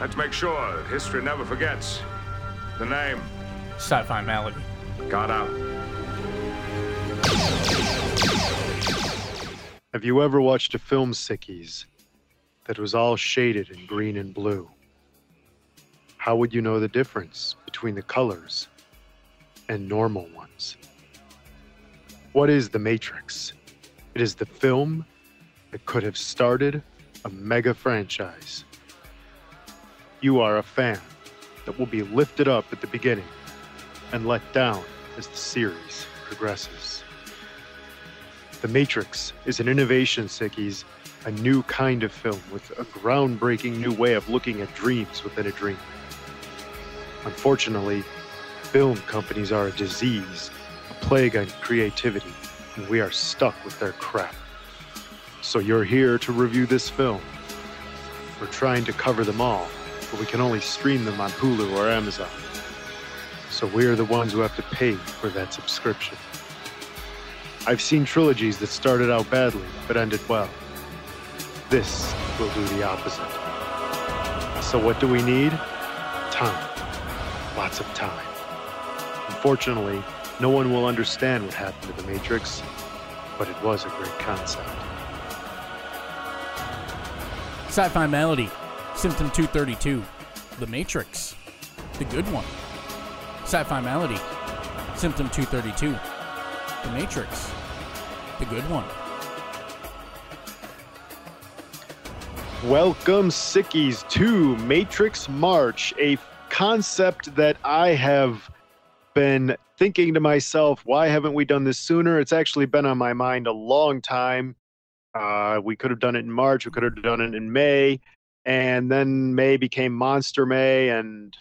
Let's make sure that history never forgets. The name. Sci-fi malady. Got out. Have you ever watched a film, Sickies, that was all shaded in green and blue? How would you know the difference between the colors and normal ones? What is The Matrix? It is the film that could have started a mega franchise. You are a fan that will be lifted up at the beginning and let down as the series progresses. The Matrix is an innovation, Sickies, a new kind of film with a groundbreaking new way of looking at dreams within a dream. Unfortunately, film companies are a disease, a plague on creativity, and we are stuck with their crap. So you're here to review this film. We're trying to cover them all, but we can only stream them on Hulu or Amazon. So we're the ones who have to pay for that subscription. I've seen trilogies that started out badly but ended well. This will do the opposite. So what do we need? Time. Lots of time. Unfortunately, no one will understand what happened to the Matrix, but it was a great concept. Sci-fi malady. Symptom 232. The Matrix. The good one. Sci-fi malady. Symptom 232. The Matrix. The good one. Welcome, Sickies, to Matrix March, a concept that I have been thinking to myself, why haven't we done this sooner? It's actually been on my mind a long time. Uh, we could have done it in March, we could have done it in May, and then May became Monster May and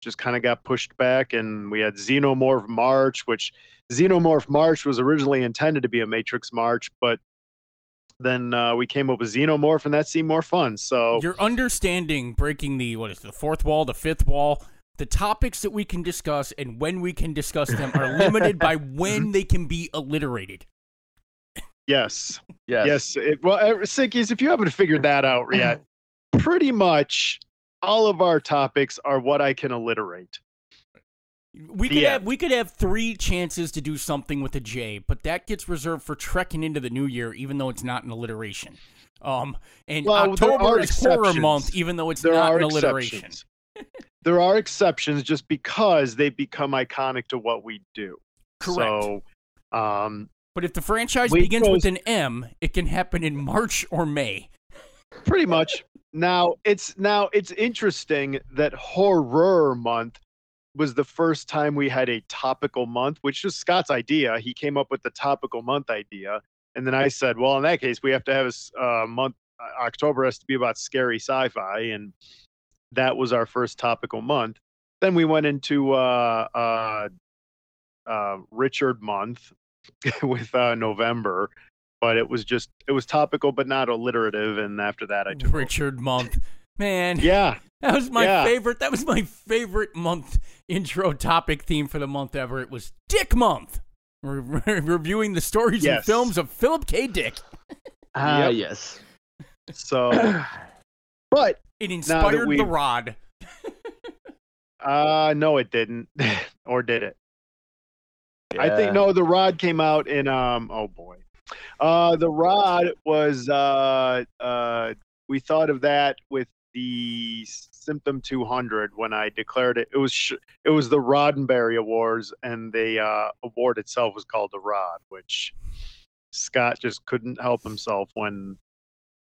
just kind of got pushed back. And we had Xenomorph March, which Xenomorph March was originally intended to be a Matrix March, but then uh, we came up with Xenomorph, and that seemed more fun. So Your understanding breaking the what is it, the fourth wall, the fifth wall, the topics that we can discuss and when we can discuss them are limited by when they can be alliterated. yes, Yes. yes. It, well, uh, Sickies, if you haven't figured that out yet, pretty much all of our topics are what I can alliterate. We could Yeah. have we could have three chances to do something with a J, but that gets reserved for trekking into the new year, even though it's not an alliteration. Um, and Well, October is horror exceptions. month, even though it's There not an alliteration. there are exceptions just because they become iconic to what we do. Correct. So, um, But if the franchise begins chose- with an M, it can happen in March or May. pretty much now it's now it's interesting that horror month was the first time we had a topical month which was scott's idea. He came up with the topical month idea. And then i said well in that case we have to have a uh, month uh, october has to be about scary sci-fi. And that was our first topical month. Then we went into uh, uh, uh, richard month with uh, november but it was just it was topical but not alliterative and after that i took over. Richard month. Man, Yeah, that was my yeah. favorite. That was my favorite month intro topic theme for the month ever. It was Dick Month. We're reviewing the stories and films of Philip K. Dick. Ah, Yep. yes. So, but It inspired the rod. uh no, it didn't, or did it? I think no. The rod came out in um. Oh boy, uh, the rod was uh uh. We thought of that with the symptom 200 when I declared it. It was sh- it was the Roddenberry Awards, and the uh, award itself was called the Rod, which Scott just couldn't help himself when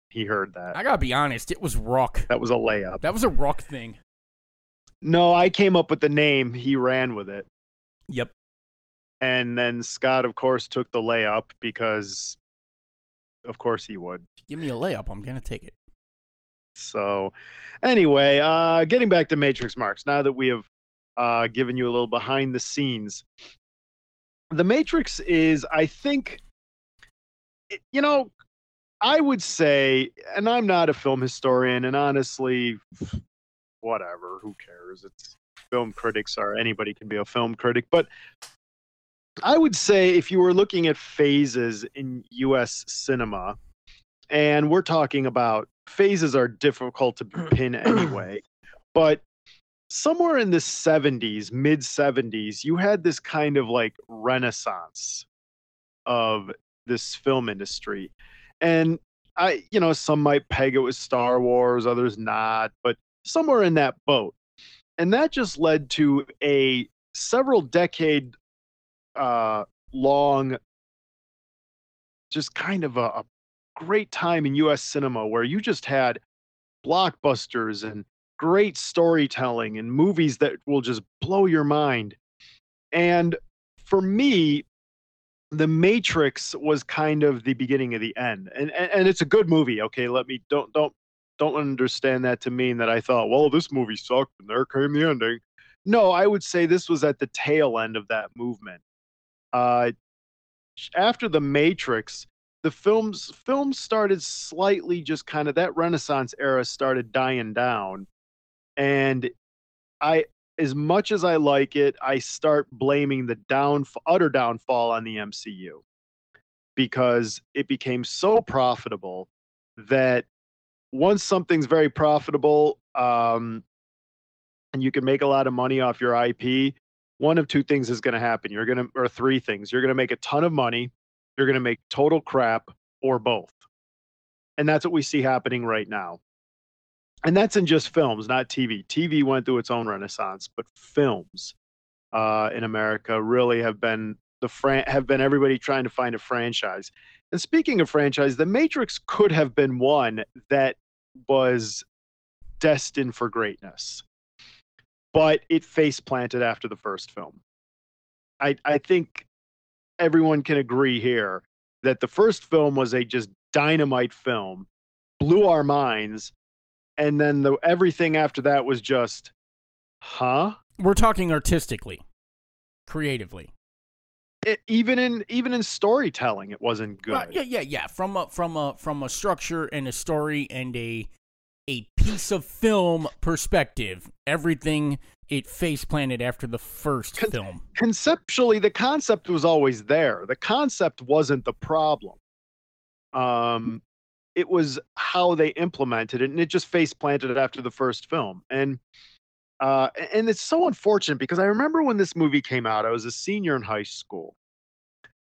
he heard that. I gotta be honest, it was rock. that was a layup. That was a rock thing. No, I came up with the name. He ran with it. Yep. And then Scott, of course, took the layup because, of course, he would. Give me a layup. I'm gonna take it. So, anyway, uh, getting back to Matrix Marks, now that we have uh, given you a little behind the scenes, the Matrix is, I think, you know, I would say, and I'm not a film historian, and honestly, whatever, who cares? It's film critics are anybody can be a film critic, but I would say if you were looking at phases in US cinema, and we're talking about phases are difficult to pin anyway. but somewhere in the 70s, mid 70s, you had this kind of like renaissance of this film industry. And I, you know, some might peg it with Star Wars, others not, but somewhere in that boat. And that just led to a several decade uh, long, just kind of a, a great time in US cinema where you just had blockbusters and great storytelling and movies that will just blow your mind. And for me, The Matrix was kind of the beginning of the end. And, and and it's a good movie. Okay, let me don't don't don't understand that to mean that I thought, well, this movie sucked and there came the ending. No, I would say this was at the tail end of that movement. Uh, after The Matrix, the films films started slightly just kind of that Renaissance era started dying down and I as much as I like it, I start blaming the down utter downfall on the MCU because it became so profitable that once something's very profitable um, and you can make a lot of money off your IP, one of two things is going to happen. You're going to, or three things. You're going to make a ton of money, you're going to make total crap, or both. And that's what we see happening right now and that's in just films, not TV. TV went through its own renaissance, but films uh, in America really have been the fran- have been everybody trying to find a franchise. And speaking of franchise, The Matrix could have been one that was destined for greatness, but it face planted after the first film. I I think everyone can agree here that the first film was a just dynamite film, blew our minds, and then the everything after that was just huh? We're talking artistically creatively. It, even in even in storytelling it wasn't good. yeah yeah yeah. From a from a from a structure and a story and a a piece of film perspective. Everything it face planted after the first Con- film. conceptually the concept was always there. The concept wasn't the problem. Um it was how they implemented it, and it just face planted it after the first film. And uh, and it's so unfortunate because I remember when this movie came out, I was a senior in high school,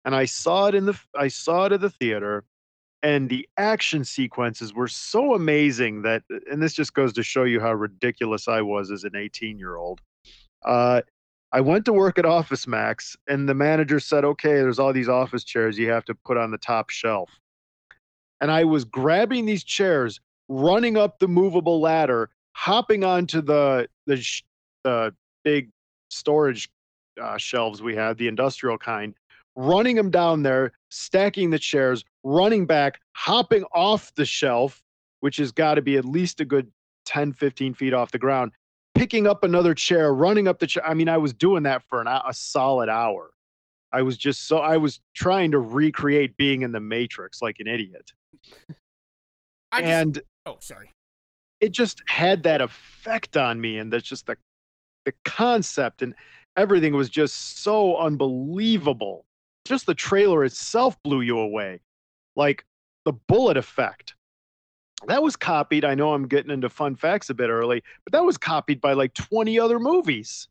and I saw it in the I saw it at the theater, and the action sequences were so amazing that, and this just goes to show you how ridiculous I was as an 18 year old. Uh, I went to work at Office Max, and the manager said, "Okay, there's all these office chairs you have to put on the top shelf." and I was grabbing these chairs, running up the movable ladder, hopping onto the the, sh- the big storage uh, shelves we had, the industrial kind, running them down there, stacking the chairs, running back, hopping off the shelf, which has got to be at least a good 10, 15 feet off the ground, picking up another chair, running up the chair. I mean, I was doing that for an, a solid hour. I was just so I was trying to recreate being in the Matrix like an idiot. I just, and oh, sorry, it just had that effect on me, and that's just the the concept and everything was just so unbelievable. Just the trailer itself blew you away, like the bullet effect. That was copied. I know I'm getting into fun facts a bit early, but that was copied by like 20 other movies.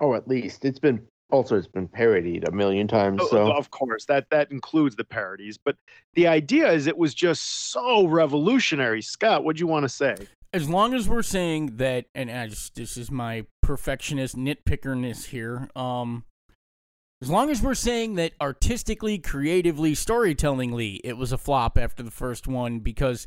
Oh, at least it's been also it's been parodied a million times oh, so of course that that includes the parodies but the idea is it was just so revolutionary scott what do you want to say as long as we're saying that and I just, this is my perfectionist nitpickerness here um as long as we're saying that artistically creatively storytellingly it was a flop after the first one because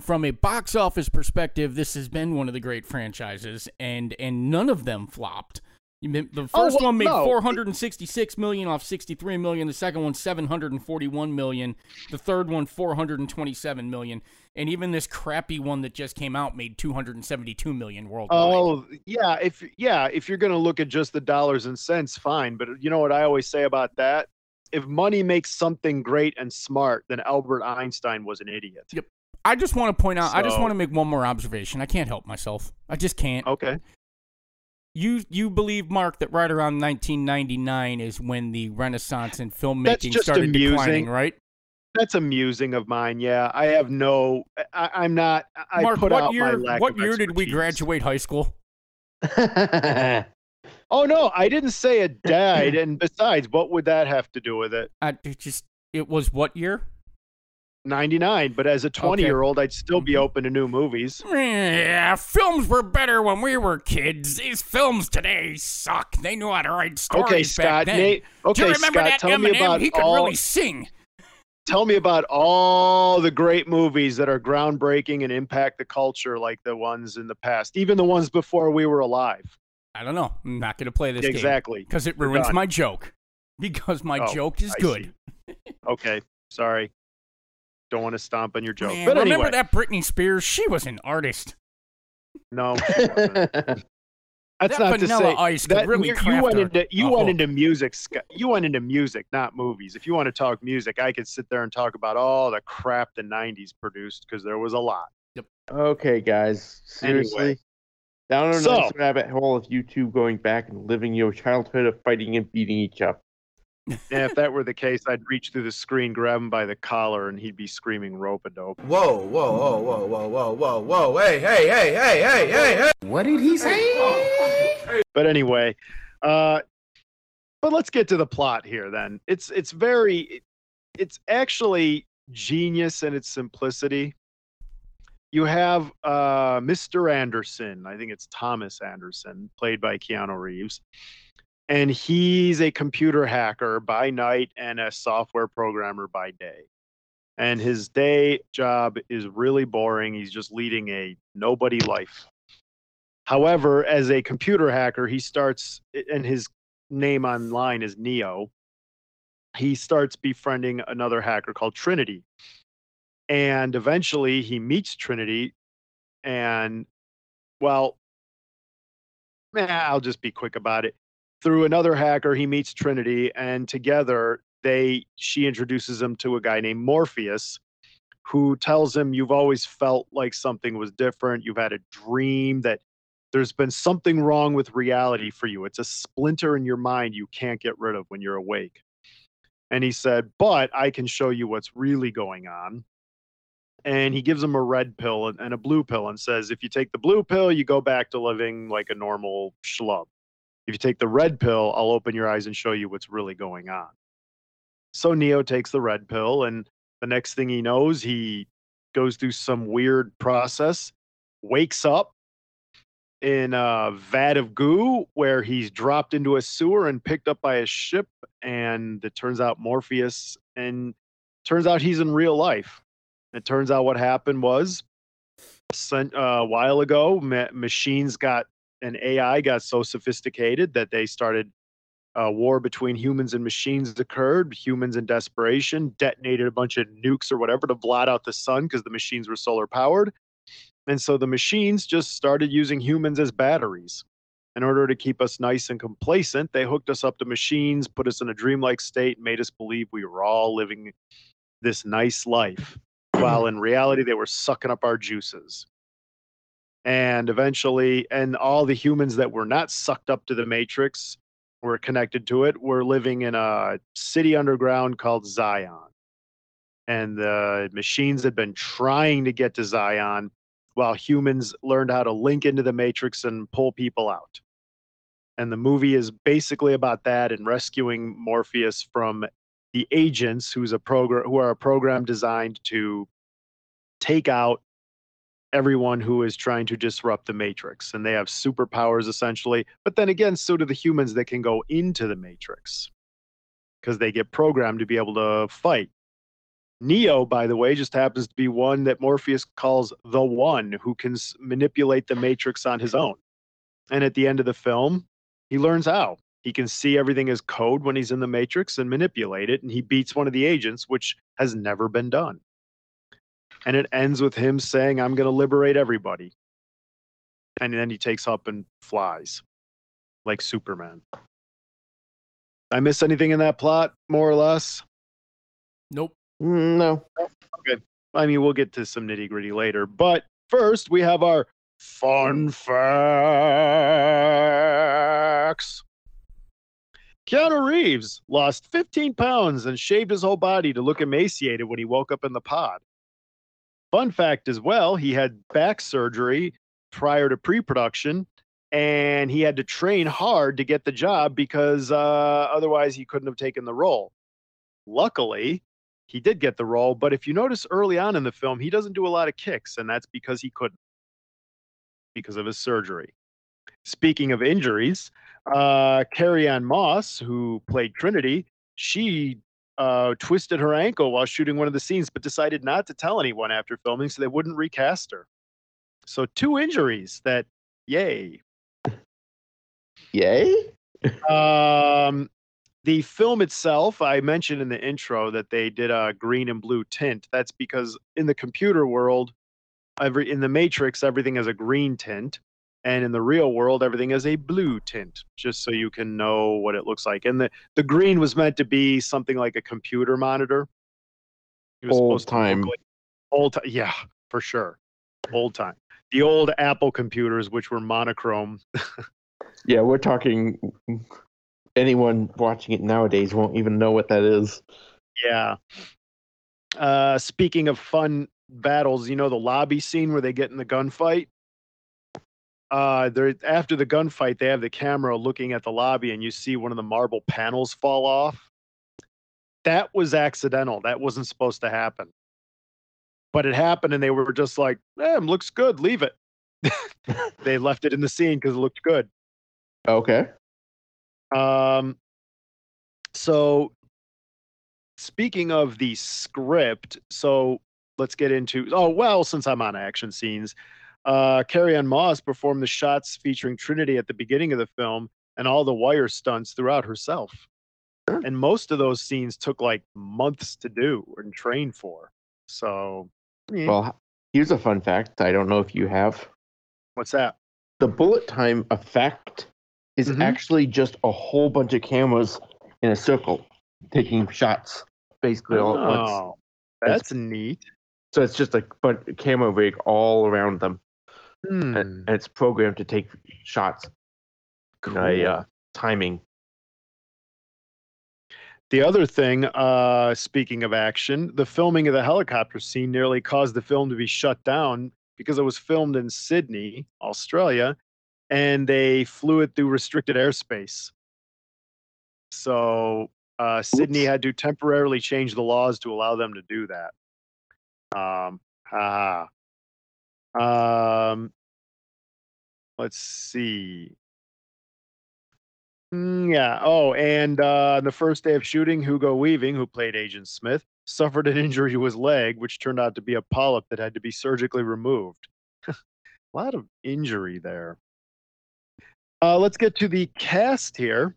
from a box office perspective this has been one of the great franchises and and none of them flopped the oh, first oh, well, one made no. 466 million off 63 million. The second one 741 million. The third one 427 million. And even this crappy one that just came out made 272 million worldwide. Oh, yeah, if yeah, if you're going to look at just the dollars and cents, fine, but you know what I always say about that? If money makes something great and smart, then Albert Einstein was an idiot. Yep. I just want to point out, so, I just want to make one more observation. I can't help myself. I just can't. Okay you you believe Mark that right around 1999 is when the renaissance in filmmaking started amusing. declining, right? that's amusing of mine. Yeah, I have no. I, I'm not. I Mark, put what out year? my lack What year did we graduate high school? Oh no, I didn't say it died. and besides, what would that have to do with it? I it just it was what year? 99. But as a 20 year old, I'd still be mm-hmm. open to new movies. Yeah, films were better when we were kids. These films today suck. They knew how to write stories Okay, back Scott. then. Nate, Do okay, you remember Scott. that Tell me Eminem? about he could all. really sing. Tell me about all the great movies that are groundbreaking and impact the culture, like the ones in the past, even the ones before we were alive. I don't know. I'm not going to play this exactly. because it ruins my joke. Because my Oh, joke is I good. Okay, sorry. Don't want to stomp on your joke. Man, but remember that Britney Spears? She was an artist. no. That's That not to Vanilla say Ice that really you, you went into you a went into music. You went into music, not movies. If you want to talk music, I could sit there and talk about all the crap the '90s produced because there was a lot. Yep. okay, guys. Seriously. Anyway. Down in a So- nice rabbit hole of you two going back and living your childhood of fighting and beating each other. And if that were the case, I'd reach through the screen, grab him by the collar, and he'd be screaming rope a dope. Whoa, whoa, whoa, whoa, whoa, whoa, whoa, whoa, hey, hey, hey, hey, hey, hey, hey. What did he say? But anyway, uh, but let's get to the plot here. Then it's it's very, it's actually genius in its simplicity. You have uh, Mr. Anderson. I think it's Thomas Anderson, played by Keanu Reeves, and he's a computer hacker by night and a software programmer by day. And his day job is really boring. He's just leading a nobody life. However, as a computer hacker, he starts, and his name online is Neo. He starts befriending another hacker called Trinity. And eventually he meets Trinity. And, well, I'll just be quick about it. Through another hacker, he meets Trinity, and together they she introduces him to a guy named Morpheus, who tells him you've always felt like something was different. You've had a dream that there's been something wrong with reality for you. It's a splinter in your mind you can't get rid of when you're awake. And he said, But I can show you what's really going on. And he gives him a red pill and, a blue pill and says, If you take the blue pill, you go back to living like a normal schlub. If you take the red pill, I'll open your eyes and show you what's really going on. So Neo takes the red pill, and the next thing he knows, he goes through some weird process, wakes up in a vat of goo where he's dropped into a sewer and picked up by a ship. And it turns out Morpheus, and turns out he's in real life. It turns out what happened was uh, a while ago, ma- machines got an AI got so sophisticated that they started a war between humans and machines occurred. Humans in desperation detonated a bunch of nukes or whatever to blot out the sun because the machines were solar powered. And so the machines just started using humans as batteries. In order to keep us nice and complacent, they hooked us up to machines, put us in a dreamlike state, made us believe we were all living this nice life, while in reality, they were sucking up our juices. And eventually, and all the humans that were not sucked up to the matrix were connected to it were living in a city underground called Zion. And the machines had been trying to get to Zion while humans learned how to link into the matrix and pull people out. And the movie is basically about that and rescuing Morpheus from the agents who's a program who are a program designed to take out everyone who is trying to disrupt the matrix and they have superpowers essentially but then again so do the humans that can go into the matrix because they get programmed to be able to fight. Neo by the way just happens to be one that morpheus calls the one who can manipulate the matrix on his own. And at the end of the film he learns how. He can see everything as code when he's in the matrix and manipulate it and he beats one of the agents which has never been done and it ends with him saying, I'm going to liberate everybody. And then he takes up and flies like Superman. I miss anything in that plot, more or less? Nope. Mm, no. I mean, we'll get to some nitty gritty later. But first, we have our fun facts. Keanu Reeves lost 15 pounds and shaved his whole body to look emaciated when he woke up in the pod. Fun fact as well, he had back surgery prior to pre production and he had to train hard to get the job because uh, otherwise he couldn't have taken the role. Luckily, he did get the role, but if you notice early on in the film, he doesn't do a lot of kicks, and that's because he couldn't because of his surgery. Speaking of injuries, uh, Carrie Ann Moss, who played Trinity, she uh, twisted her ankle while shooting one of the scenes, but decided not to tell anyone after filming so they wouldn't recast her. So, two injuries that, yay. Yay? Um, the film itself, I mentioned in the intro that they did a green and blue tint. That's because in the computer world, every in the Matrix, everything has a green tint, and in the real world, everything is a blue tint. Just so you can know what it looks like. And the the green was meant to be something like a computer monitor. It was Old supposed to look time. like- old time, yeah, for sure, old time. The old Apple computers, which were monochrome. Yeah, we're talking. Anyone watching it nowadays won't even know what that is. Yeah. Uh, speaking of fun battles, you know the lobby scene where they get in the gunfight. Uh, there after the gunfight, they have the camera looking at the lobby, and you see one of the marble panels fall off. That was accidental. That wasn't supposed to happen, but it happened, and they were just like, "Eh, looks good. Leave it." they left it in the scene because it looked good. Okay. Um, so speaking of the script, so let's get into. Oh well, since I'm on action scenes, uh, Carrie Ann Moss performed the shots featuring Trinity at the beginning of the film and all the wire stunts throughout herself. Sure. And most of those scenes took like months to do and train for. So, eh, Well, here's a fun fact. I don't know if you have. what's that? The bullet time effect is Mhm. actually just a whole bunch of cameras in a circle taking shots, basically all at once. Oh, That's- that's neat. So it's just a but camera rig all around them, Hmm, and, and it's programmed to take shots. a, uh, timing. The other thing, uh, speaking of action, the filming of the helicopter scene nearly caused the film to be shut down because it was filmed in Sydney, Australia, and they flew it through restricted airspace. So uh, Sydney had to temporarily change the laws to allow them to do that. Um, ah. Um, let's see. Mm, yeah. Oh, and uh, on the first day of shooting, Hugo Weaving, who played Agent Smith, suffered an injury to his leg, which turned out to be a polyp that had to be surgically removed. a lot of injury there. Uh, let's get to the cast here.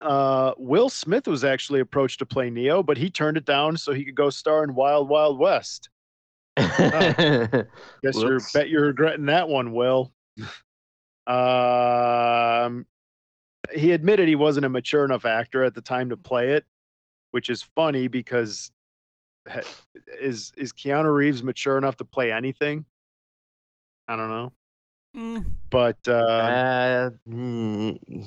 Uh, Will Smith was actually approached to play Neo, but he turned it down so he could go star in Wild Wild West. Guess you're bet you're regretting that one, Will. um, he admitted he wasn't a mature enough actor at the time to play it, which is funny because is is Keanu Reeves mature enough to play anything? I don't know, Mm, but uh, Uh, mm,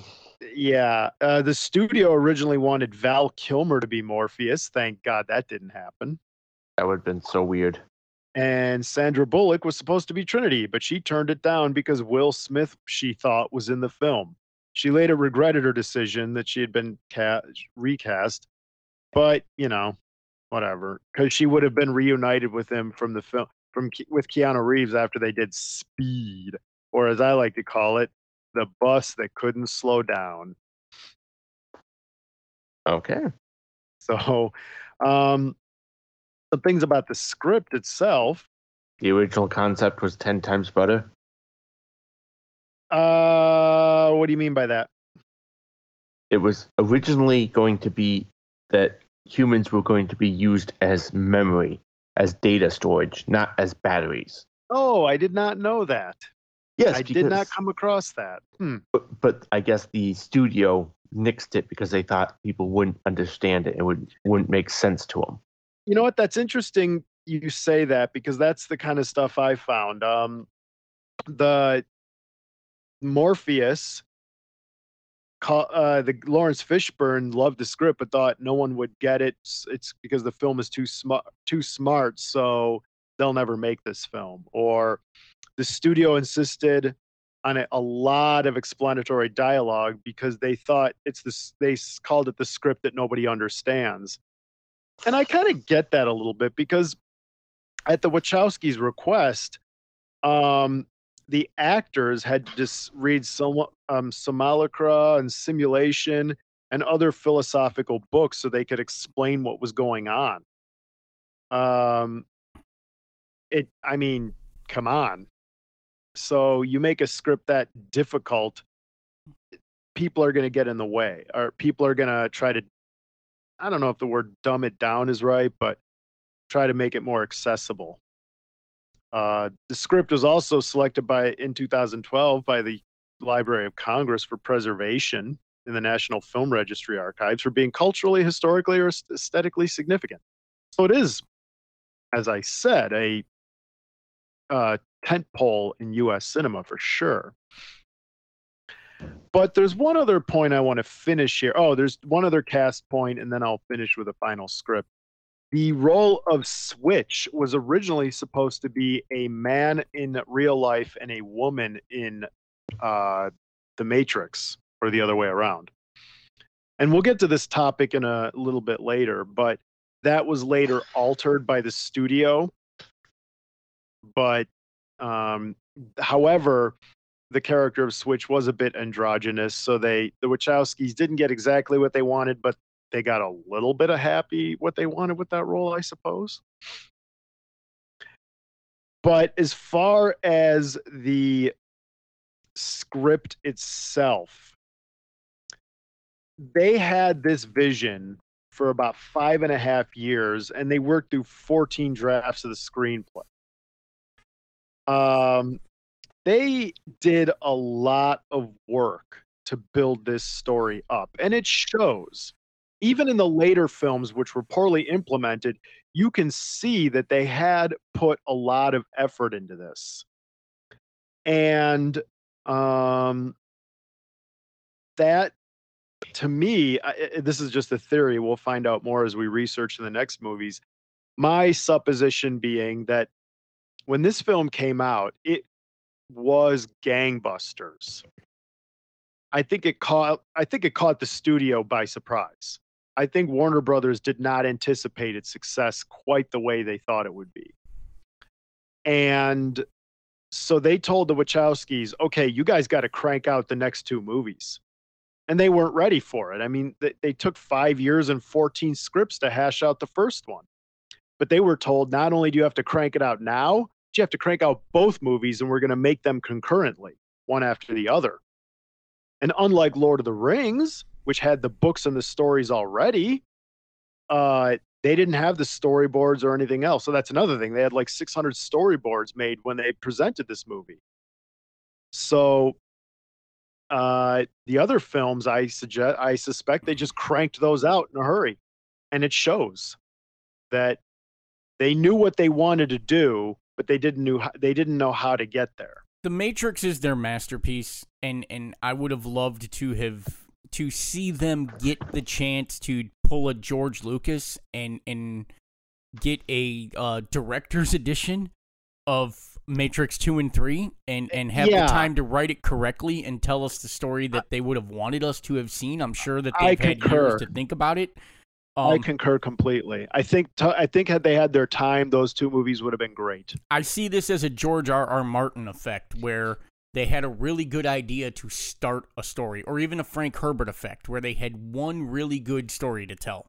yeah, uh, the studio originally wanted Val Kilmer to be Morpheus. Thank God that didn't happen. that would have been so weird. And Sandra Bullock was supposed to be Trinity, but she turned it down because Will Smith, she thought, was in the film. She later regretted her decision that she had been ca- recast, but you know, whatever, because she would have been reunited with him from the film from Ke- with Keanu Reeves after they did Speed, or as I like to call it, the bus that couldn't slow down. Okay. So, um, some things about the script itself. The original concept was 10 times better. Uh, what do you mean by that? It was originally going to be that humans were going to be used as memory, as data storage, not as batteries. Oh, I did not know that. Yes, I did not come across that. Hmm. But, but I guess the studio nixed it because they thought people wouldn't understand it. It would wouldn't make sense to them. You know what? That's interesting. You say that because that's the kind of stuff I found. Um, the Morpheus uh, the Laurence Fishburne loved the script, but thought no one would get it. It's, because the film is too smart, too smart, so they'll never make this film. Or the studio insisted on a lot of explanatory dialogue because they thought it's this. They called it the script that nobody understands, and I kind of get that a little bit because at the Wachowskis' request, um, the actors had to just read some um, simulacra and simulation and other philosophical books so they could explain what was going on. Um, it, I mean, come on. So you make a script that difficult, people are going to get in the way, or people are going to try to. I don't know if the word dumb it down is right, but try to make it more accessible. Uh, the script was also selected by in 2012 by the Library of Congress for preservation in the National Film Registry archives for being culturally, historically, or aesthetically significant. So it is, as I said, a uh, tent pole in U.S. cinema for sure. But there's one other point I want to finish here. Oh, there's one other cast point, and then I'll finish with a final script. The role of Switch was originally supposed to be a man in real life and a woman in uh, The Matrix, or the other way around. And we'll get to this topic in a little bit later, but that was later altered by the studio. But um, however, the character of Switch was a bit androgynous, so they the Wachowskis didn't get exactly what they wanted, but they got a little bit of happy what they wanted with that role, I suppose. But as far as the script itself, they had this vision for about five and a half years, and they worked through 14 drafts of the screenplay. Um, they did a lot of work to build this story up, and it shows. Even in the later films, which were poorly implemented, you can see that they had put a lot of effort into this. And um, that, to me, I, this is just a theory. We'll find out more as we research in the next movies. My supposition being that when this film came out, it was gangbusters. I think it caught I think it caught the studio by surprise. I think Warner Brothers did not anticipate its success quite the way they thought it would be. And so they told the Wachowskis, "Okay, you guys got to crank out the next two movies." And they weren't ready for it. I mean, they, they took 5 years and 14 scripts to hash out the first one. But they were told not only do you have to crank it out now, you have to crank out both movies and we're going to make them concurrently, one after the other. And unlike Lord of the Rings, which had the books and the stories already, uh, they didn't have the storyboards or anything else. So that's another thing. They had like 600 storyboards made when they presented this movie. So uh, the other films, I suggest, I suspect they just cranked those out in a hurry, and it shows that they knew what they wanted to do, but they didn't knew they didn't know how to get there. The Matrix is their masterpiece, and and I would have loved to have to see them get the chance to pull a George Lucas and and get a uh, director's edition of Matrix two and three, and and have Yeah. the time to write it correctly and tell us the story that they would have wanted us to have seen. I'm sure that they've had concur. years to think about it. I Um, concur completely. I think t- I think had they had their time, those two movies would have been great. I see this as a George R. R. Martin effect where they had a really good idea to start a story, or even a Frank Herbert effect where they had one really good story to tell.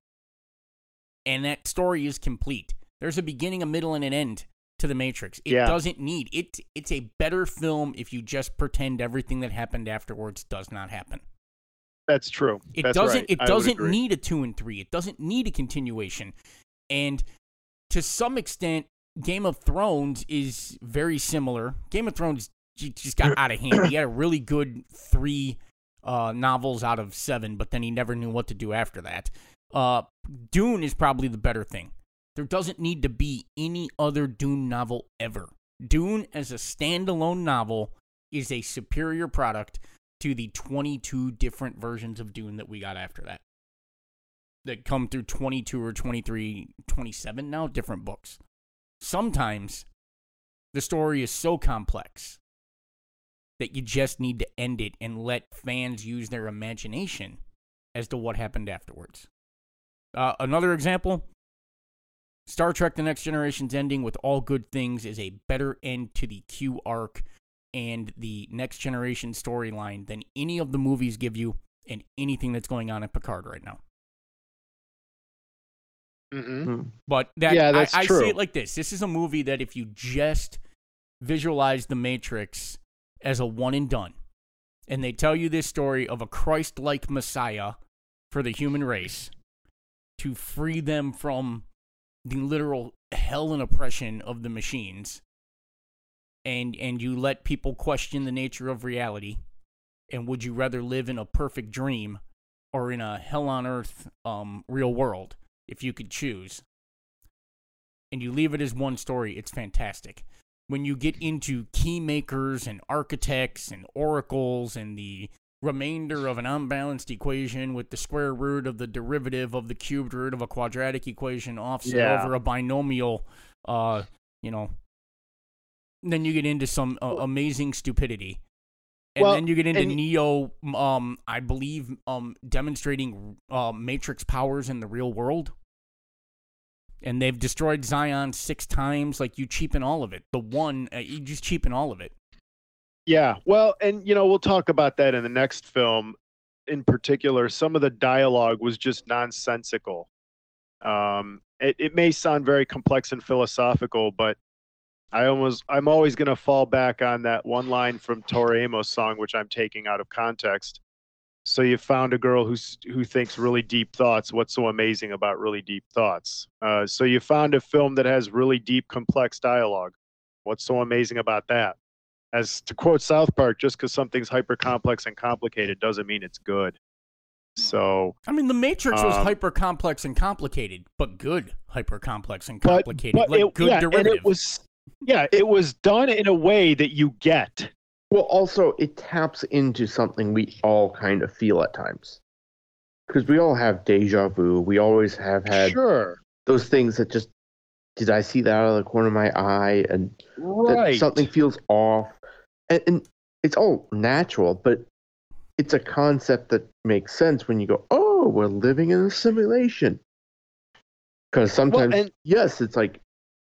And that story is complete. There's a beginning, a middle, and an end to The Matrix. It Yeah. doesn't need it. It's a better film if you just pretend everything that happened afterwards does not happen. That's true. It That's doesn't. right. It doesn't need a two and three. It doesn't need a continuation, and to some extent, Game of Thrones is very similar. Game of Thrones just got out of hand. He had a really good three uh, novels out of seven, but then he never knew what to do after that. Uh, Dune is probably the better thing. There doesn't need to be any other Dune novel ever. Dune as a standalone novel is a superior product to the 22 different versions of Dune that we got after that. That come through 22 or 23, 27 now, different books. Sometimes the story is so complex that you just need to end it and let fans use their imagination as to what happened afterwards. Uh, another example Star Trek The Next Generation's ending with all good things is a better end to the Q arc and the Next Generation storyline than any of the movies give you and anything that's going on in Picard right now. hmm But that, Yeah, that's I, I see it like this. This is a movie that if you just visualize the Matrix as a one and done, and they tell you this story of a Christ-like Messiah for the human race to free them from the literal hell and oppression of the machines, and and you let people question the nature of reality, and would you rather live in a perfect dream or in a hell on earth um, real world if you could choose? And you leave it as one story, it's fantastic. When you get into key makers and architects and oracles and the remainder of an unbalanced equation with the square root of the derivative of the cubed root of a quadratic equation offset Yeah. over a binomial, uh, you know, then you get into some uh, amazing stupidity. And Well, then you get into and- Neo, um, I believe, um, demonstrating uh, Matrix powers in the real world. And they've destroyed Zion six times. Like you cheapen all of it. The one, uh, you just cheapen all of it. Yeah, well, and you know, we'll talk about that in the next film. In particular, some of the dialogue was just nonsensical. Um, it, it may sound very complex and philosophical, but I almost, I'm always going to fall back on that one line from Tori Amos song, which I'm taking out of context. So you found a girl who's who thinks really deep thoughts. What's so amazing about really deep thoughts? Uh, so you found a film that has really deep, complex dialogue. What's so amazing about that? as to quote South Park, just because something's hyper complex and complicated doesn't mean it's good. So, I mean, the Matrix was Um, hyper complex and complicated, but good hyper complex and complicated, but like it, good yeah, and derivative. it was, yeah, it was done in a way that you get. Well, also, it taps into something we all kind of feel at times. Because we all have deja vu. We always have had Sure, those things that just, did I see that out of the corner of my eye? And right. something feels off. And, and it's all natural, but it's a concept that makes sense when you go, oh, we're living in a simulation. Because sometimes, and- yes, it's like,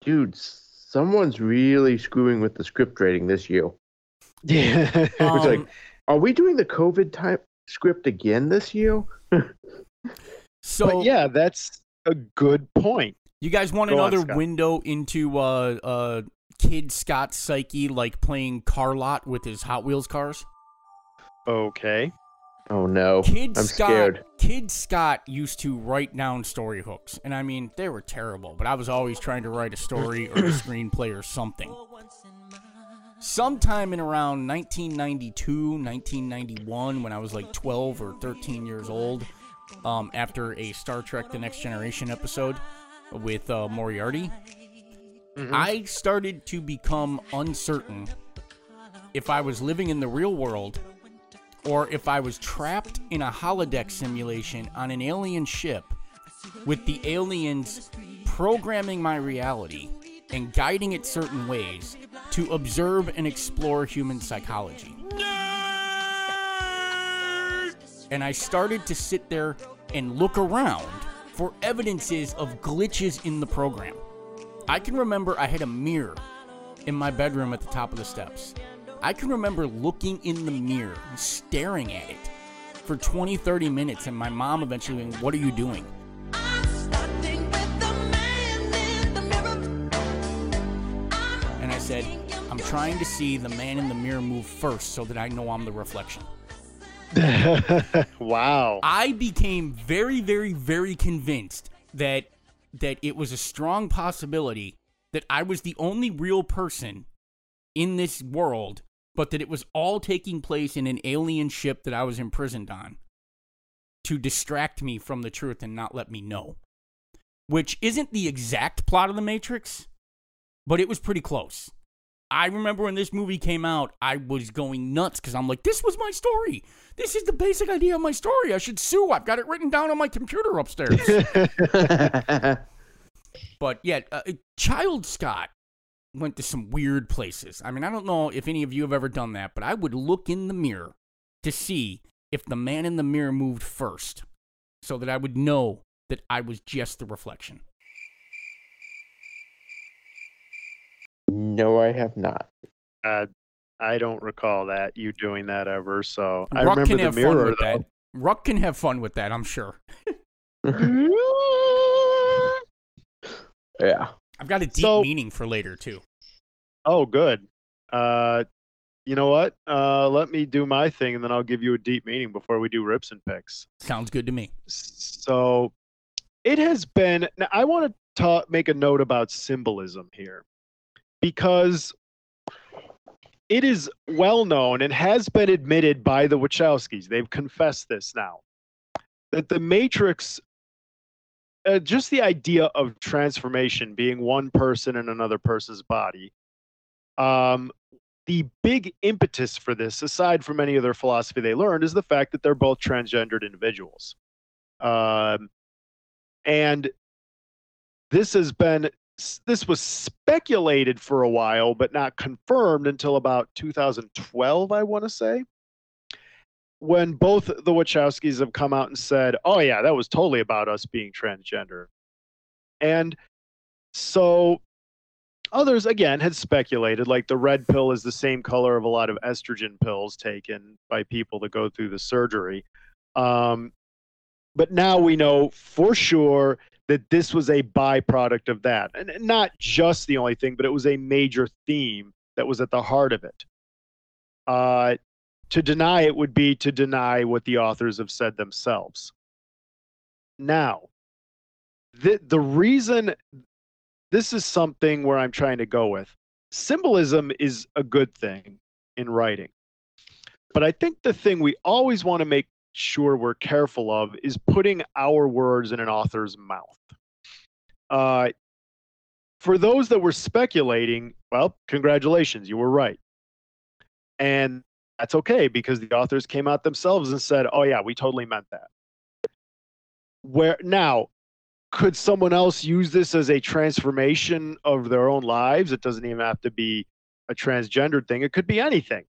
dude, someone's really screwing with the script rating this year. Yeah. It's like, Um, are we doing the COVID type script again this year? so but yeah, that's a good point. You guys want Go another Scott. window into uh uh kid Scott's psyche like playing car lot with his Hot Wheels cars? Okay. Oh no, Kid I'm Scott scared. Kid Scott used to write down story hooks. And I mean, they were terrible, but I was always trying to write a story or a screenplay or something. Sometime in around 1992, 1991, when I was like 12 or 13 years old, um, after a Star Trek The Next Generation episode with uh, Moriarty, I started to become uncertain if I was living in the real world or if I was trapped in a holodeck simulation on an alien ship with the aliens programming my reality and guiding it certain ways to observe and explore human psychology. And I started to sit there and look around for evidences of glitches in the program. I can remember I had a mirror in my bedroom at the top of the steps. I can remember looking in the mirror, and staring at it for 20, 30 minutes, and my mom eventually going, What are you doing? And I said, I'm trying to see the man in the mirror move first so that I know I'm the reflection. wow. I became very, very, very convinced that that it was a strong possibility that I was the only real person in this world, but that it was all taking place in an alien ship that I was imprisoned on to distract me from the truth and not let me know. Which isn't the exact plot of the Matrix, but it was pretty close. I remember when this movie came out, I was going nuts because I'm like, this was my story. This is the basic idea of my story. I should sue. I've got it written down on my computer upstairs. but yet, uh, Child Scott went to some weird places. I mean, I don't know if any of you have ever done that, but I would look in the mirror to see if the man in the mirror moved first so that I would know that I was just the reflection. No, I have not. Uh, I don't recall that you doing that ever. So Ruck I remember can the have mirror. fun with though. that. Ruck can have fun with that, I'm sure. yeah. I've got a deep So- meaning for later too. Oh, good. Uh, you know what? Uh, let me do my thing, and then I'll give you a deep meaning before we do rips and picks. Sounds good to me. So, it has been. Now, I want to ta- make a note about symbolism here, because it is well known and has been admitted by the Wachowskis. They've confessed this now that the Matrix. Uh, just the idea of transformation being one person in another person's body um, the big impetus for this, aside from any other philosophy they learned, is the fact that they're both transgendered individuals. Um, and this has been this was speculated for a while, but not confirmed until about 2012, I want to say, when both the Wachowskis have come out and said, "Oh yeah, that was totally about us being transgender," and so others again had speculated like the red pill is the same color of a lot of estrogen pills taken by people that go through the surgery. Um, but now we know for sure that this was a byproduct of that. And not just the only thing but it was a major theme that was at the heart of it. Uh, to deny it would be to deny what the authors have said themselves now the, the reason this is something where I'm trying to go with. Symbolism is a good thing in writing. But I think the thing we always want to make sure we're careful of is putting our words in an author's mouth. Uh, for those that were speculating, well, congratulations, you were right. And that's okay because the authors came out themselves and said, oh, yeah, we totally meant that. Where now, could someone else use this as a transformation of their own lives? It doesn't even have to be a transgendered thing. It could be anything.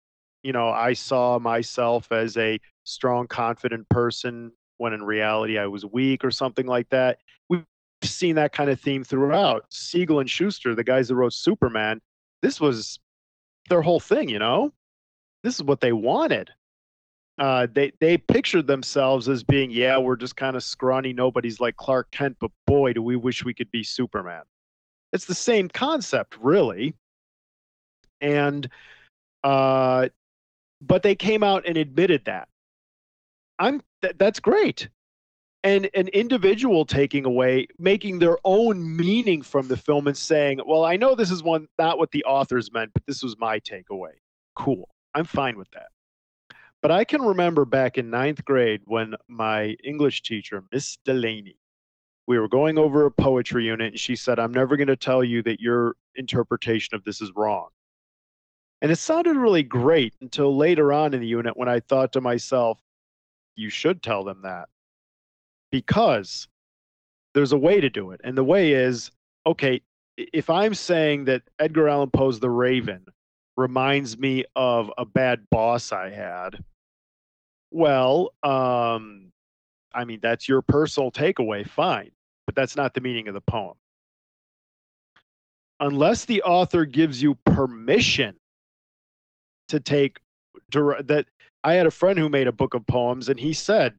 You know, I saw myself as a strong, confident person when in reality I was weak or something like that. We've seen that kind of theme throughout. Siegel and Shuster, the guys that wrote Superman, this was their whole thing, you know? This is what they wanted uh, they they pictured themselves as being, yeah, we're just kind of scrawny. Nobody's like Clark Kent, but boy, do we wish we could be Superman. It's the same concept, really. And, uh, but they came out and admitted that. I'm th- that's great. And an individual taking away, making their own meaning from the film and saying, well, I know this is one not what the authors meant, but this was my takeaway. Cool. I'm fine with that. But I can remember back in ninth grade when my English teacher, Miss Delaney, we were going over a poetry unit, and she said, I'm never going to tell you that your interpretation of this is wrong. And it sounded really great until later on in the unit when I thought to myself, you should tell them that. Because there's a way to do it. And the way is okay, if I'm saying that Edgar Allan Poe's The Raven reminds me of a bad boss I had, well, um, I mean, that's your personal takeaway, fine, but that's not the meaning of the poem. Unless the author gives you permission to take to, that, I had a friend who made a book of poems, and he said,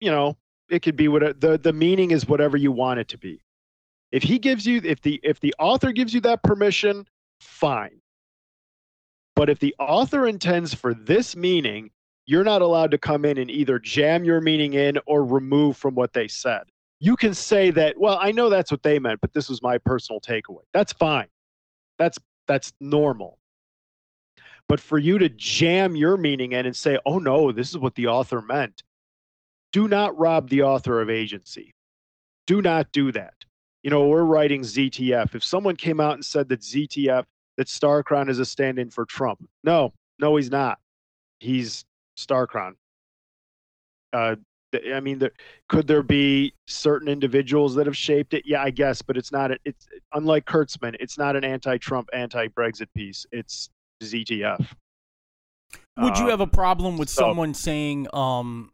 you know, it could be what the the meaning is whatever you want it to be. If he gives you, if the if the author gives you that permission, fine. But if the author intends for this meaning, you're not allowed to come in and either jam your meaning in or remove from what they said. You can say that, well, I know that's what they meant, but this was my personal takeaway. That's fine. That's that's normal. But for you to jam your meaning in and say, oh no, this is what the author meant, do not rob the author of agency. Do not do that. You know, we're writing ZTF. If someone came out and said that ZTF that Starcron is a stand-in for Trump. No, no, he's not. He's Starcron. Uh, I mean, there, could there be certain individuals that have shaped it? Yeah, I guess, but it's not. It's unlike Kurtzman. It's not an anti-Trump, anti-Brexit piece. It's ZTF. Would you have a um, problem with so, someone saying, um,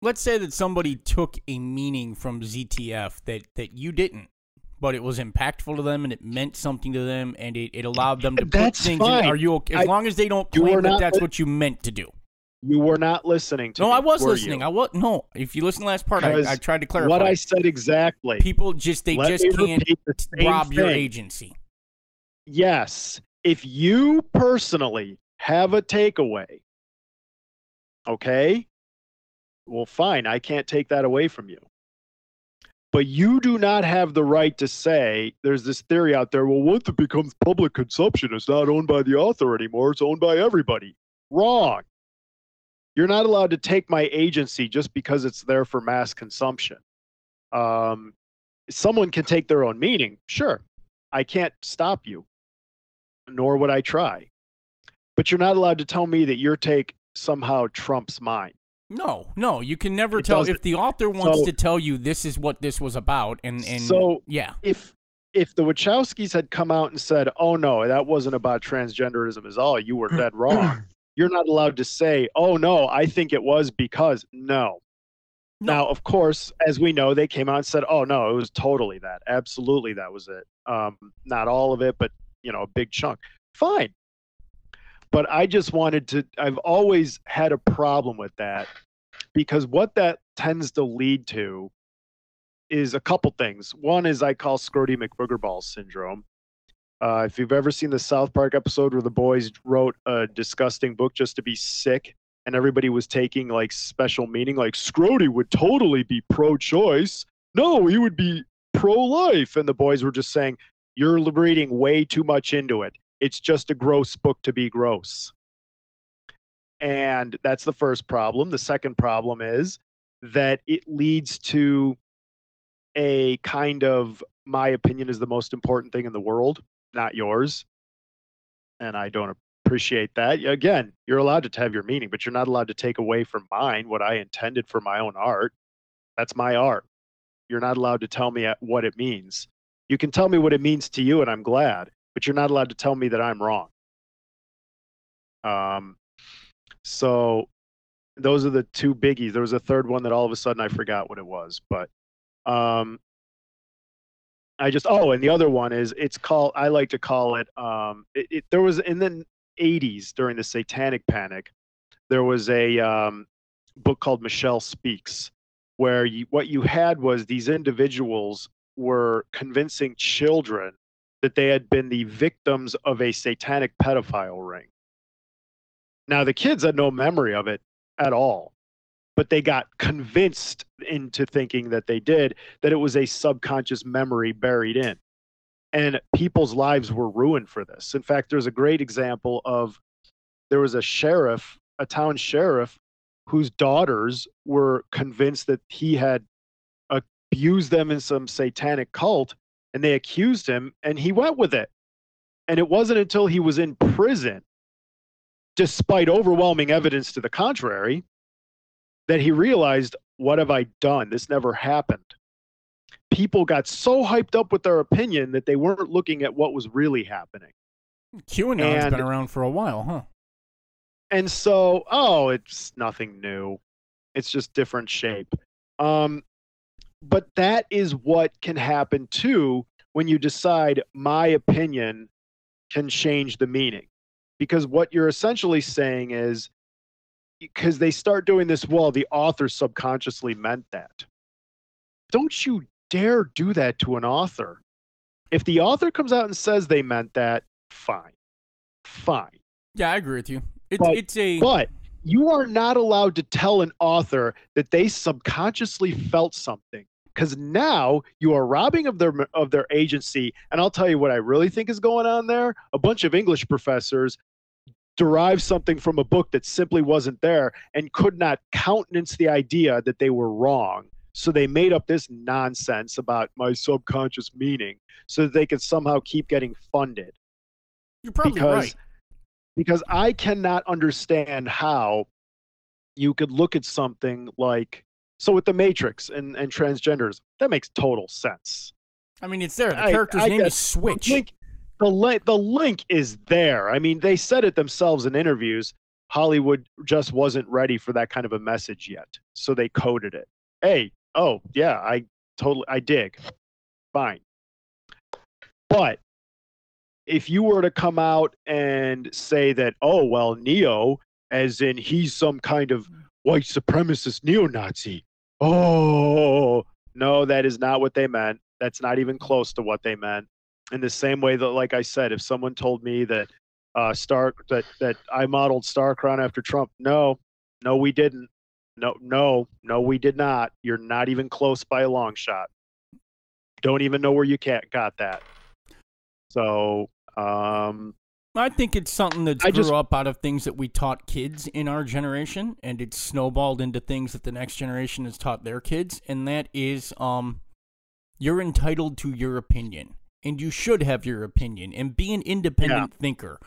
let's say that somebody took a meaning from ZTF that that you didn't, but it was impactful to them and it meant something to them and it, it allowed them to that's put things fine. in. Are you okay? As I, long as they don't claim that that's li- what you meant to do. You were not listening to No, me, I was listening. You? I was no. If you listen to the last part, I, I, tried to clarify. What I said exactly. People just they Let just can't rob thing. your agency. Yes. If you personally have a takeaway, okay? Well, fine. I can't take that away from you. But you do not have the right to say there's this theory out there. Well, once it becomes public consumption, it's not owned by the author anymore. It's owned by everybody. Wrong. You're not allowed to take my agency just because it's there for mass consumption. Um, someone can take their own meaning. Sure. I can't stop you, nor would I try. But you're not allowed to tell me that your take somehow trumps mine. No, no, you can never it tell if the author wants so, to tell you this is what this was about, and and so yeah, if if the Wachowskis had come out and said, "Oh no, that wasn't about transgenderism at all," you were dead wrong. You're not allowed to say, "Oh no, I think it was because." No. no. Now, of course, as we know, they came out and said, "Oh no, it was totally that. Absolutely, that was it. Um, not all of it, but you know, a big chunk." Fine but I just wanted to, I've always had a problem with that because what that tends to lead to is a couple things. One is I call Scrotie McBoogerball syndrome. Uh, if you've ever seen the South Park episode where the boys wrote a disgusting book just to be sick and everybody was taking like special meaning, like Scrotie would totally be pro choice. No, he would be pro life. And the boys were just saying, You're reading way too much into it. It's just a gross book to be gross. And that's the first problem. The second problem is that it leads to a kind of my opinion is the most important thing in the world, not yours. And I don't appreciate that. Again, you're allowed to have your meaning, but you're not allowed to take away from mine what I intended for my own art. That's my art. You're not allowed to tell me uh, what it means. You can tell me what it means to you, and I'm glad but you're not allowed to tell me that I'm wrong. Um, so those are the two biggies. There was a third one that all of a sudden I forgot what it was, but um, I just oh, and the other one is it's called I like to call it. Um, it, it there was in the 80s during the Satanic Panic, there was a um, book called Michelle Speaks, where you, what you had was these individuals were convincing children that they had been the victims of a satanic pedophile ring. Now, the kids had no memory of it at all, but they got convinced into thinking that they did, that it was a subconscious memory buried in. And people's lives were ruined for this. In fact, there's a great example of there was a sheriff, a town sheriff, whose daughters were convinced that he had abused them in some satanic cult and they accused him and he went with it. And it wasn't until he was in prison, despite overwhelming evidence to the contrary, that he realized, what have I done? This never happened. People got so hyped up with their opinion that they weren't looking at what was really happening. QAnon's and, been around for a while, huh? And so, oh, it's nothing new. It's just different shape. Um, but that is what can happen too when you decide my opinion can change the meaning. Because what you're essentially saying is because they start doing this well the author subconsciously meant that. Don't you dare do that to an author. If the author comes out and says they meant that fine. Fine. Yeah i agree with you. It's, but, it's a but you are not allowed to tell an author that they subconsciously felt something because now you are robbing of their of their agency. And I'll tell you what I really think is going on there: a bunch of English professors derived something from a book that simply wasn't there and could not countenance the idea that they were wrong. So they made up this nonsense about my subconscious meaning so that they could somehow keep getting funded. You're probably because right. Because I cannot understand how you could look at something like so with the Matrix and and transgenders that makes total sense. I mean, it's there. The character's I name is Switch. The link, the link, the link is there. I mean, they said it themselves in interviews. Hollywood just wasn't ready for that kind of a message yet, so they coded it. Hey, oh yeah, I totally, I dig. Fine, but if you were to come out and say that, oh well, Neo, as in he's some kind of white supremacist neo-Nazi. Oh no, that is not what they meant. That's not even close to what they meant. In the same way that like i said if someone told me that uh star that that i modeled starcrown after trump no no we didn't. No no no we did not. You're not even close by a long shot. Don't even know where you got that. So um I think it's something that I grew just- up out of things that we taught kids in our generation, and it's snowballed into things that the next generation has taught their kids, and that is, um, you're entitled to your opinion, and you should have your opinion, and be an independent thinker.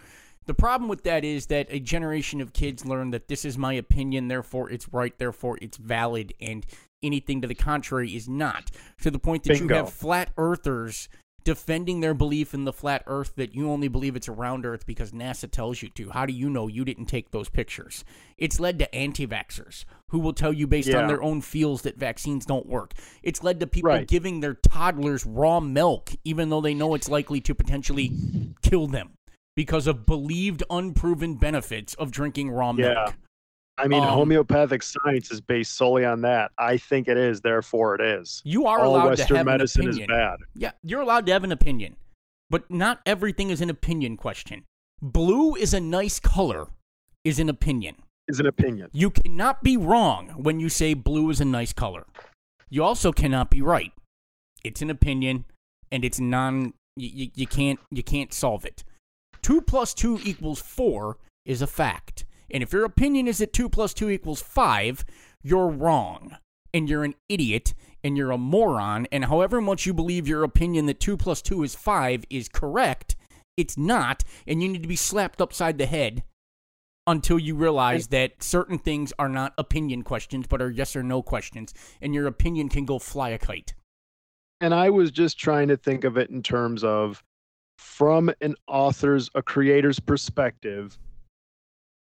The problem with that is that a generation of kids learn that this is my opinion, therefore it's right, therefore it's valid, and anything to the contrary is not. To the point that Bingo. you have flat earthers defending their belief in the flat earth that you only believe it's a round earth because NASA tells you to. How do you know you didn't take those pictures? It's led to anti vaxxers who will tell you based on their own feels that vaccines don't work. It's led to people Right. giving their toddlers raw milk even though they know it's likely to potentially kill them because of believed unproven benefits of drinking raw milk. Yeah. I mean Um, homeopathic science is based solely on that i think it is therefore it is You are all allowed western to have medicine an is opinion. bad Yeah, you're allowed to have an opinion, but not everything is an opinion question. Blue is a nice color, is an opinion. is an opinion You cannot be wrong when you say blue is a nice color. You also cannot be right. It's an opinion, and it's non. You, you, you can't you can't solve it. Two plus two equals four is a fact, and if your opinion is that two plus two equals five, you're wrong, and you're an idiot, and you're a moron. And however much you believe your opinion that two plus two is five is correct, it's not, and you need to be slapped upside the head until you realize that certain things are not opinion questions but are yes or no questions and your opinion can go fly a kite and I was just trying to think of it in terms of from an author's, a creator's perspective,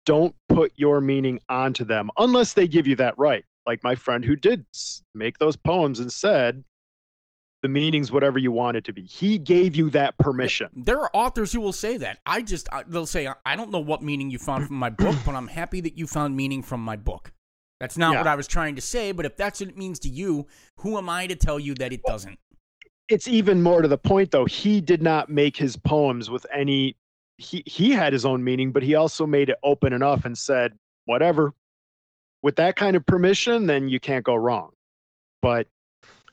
don't put your meaning onto them unless they give you that right. Like my friend who did make those poems and said, the meaning's whatever you want it to be. He gave you that permission. there are authors who will say that i just they'll say i don't know what meaning you found from my book but i'm happy that you found meaning from my book that's not Yeah. what i was trying to say but if that's what it means to you who am i to tell you that it doesn't It's even more to the point, though. He did not make his poems with any. He he had his own meaning, but he also made it open enough and said, whatever. With that kind of permission, then you can't go wrong. But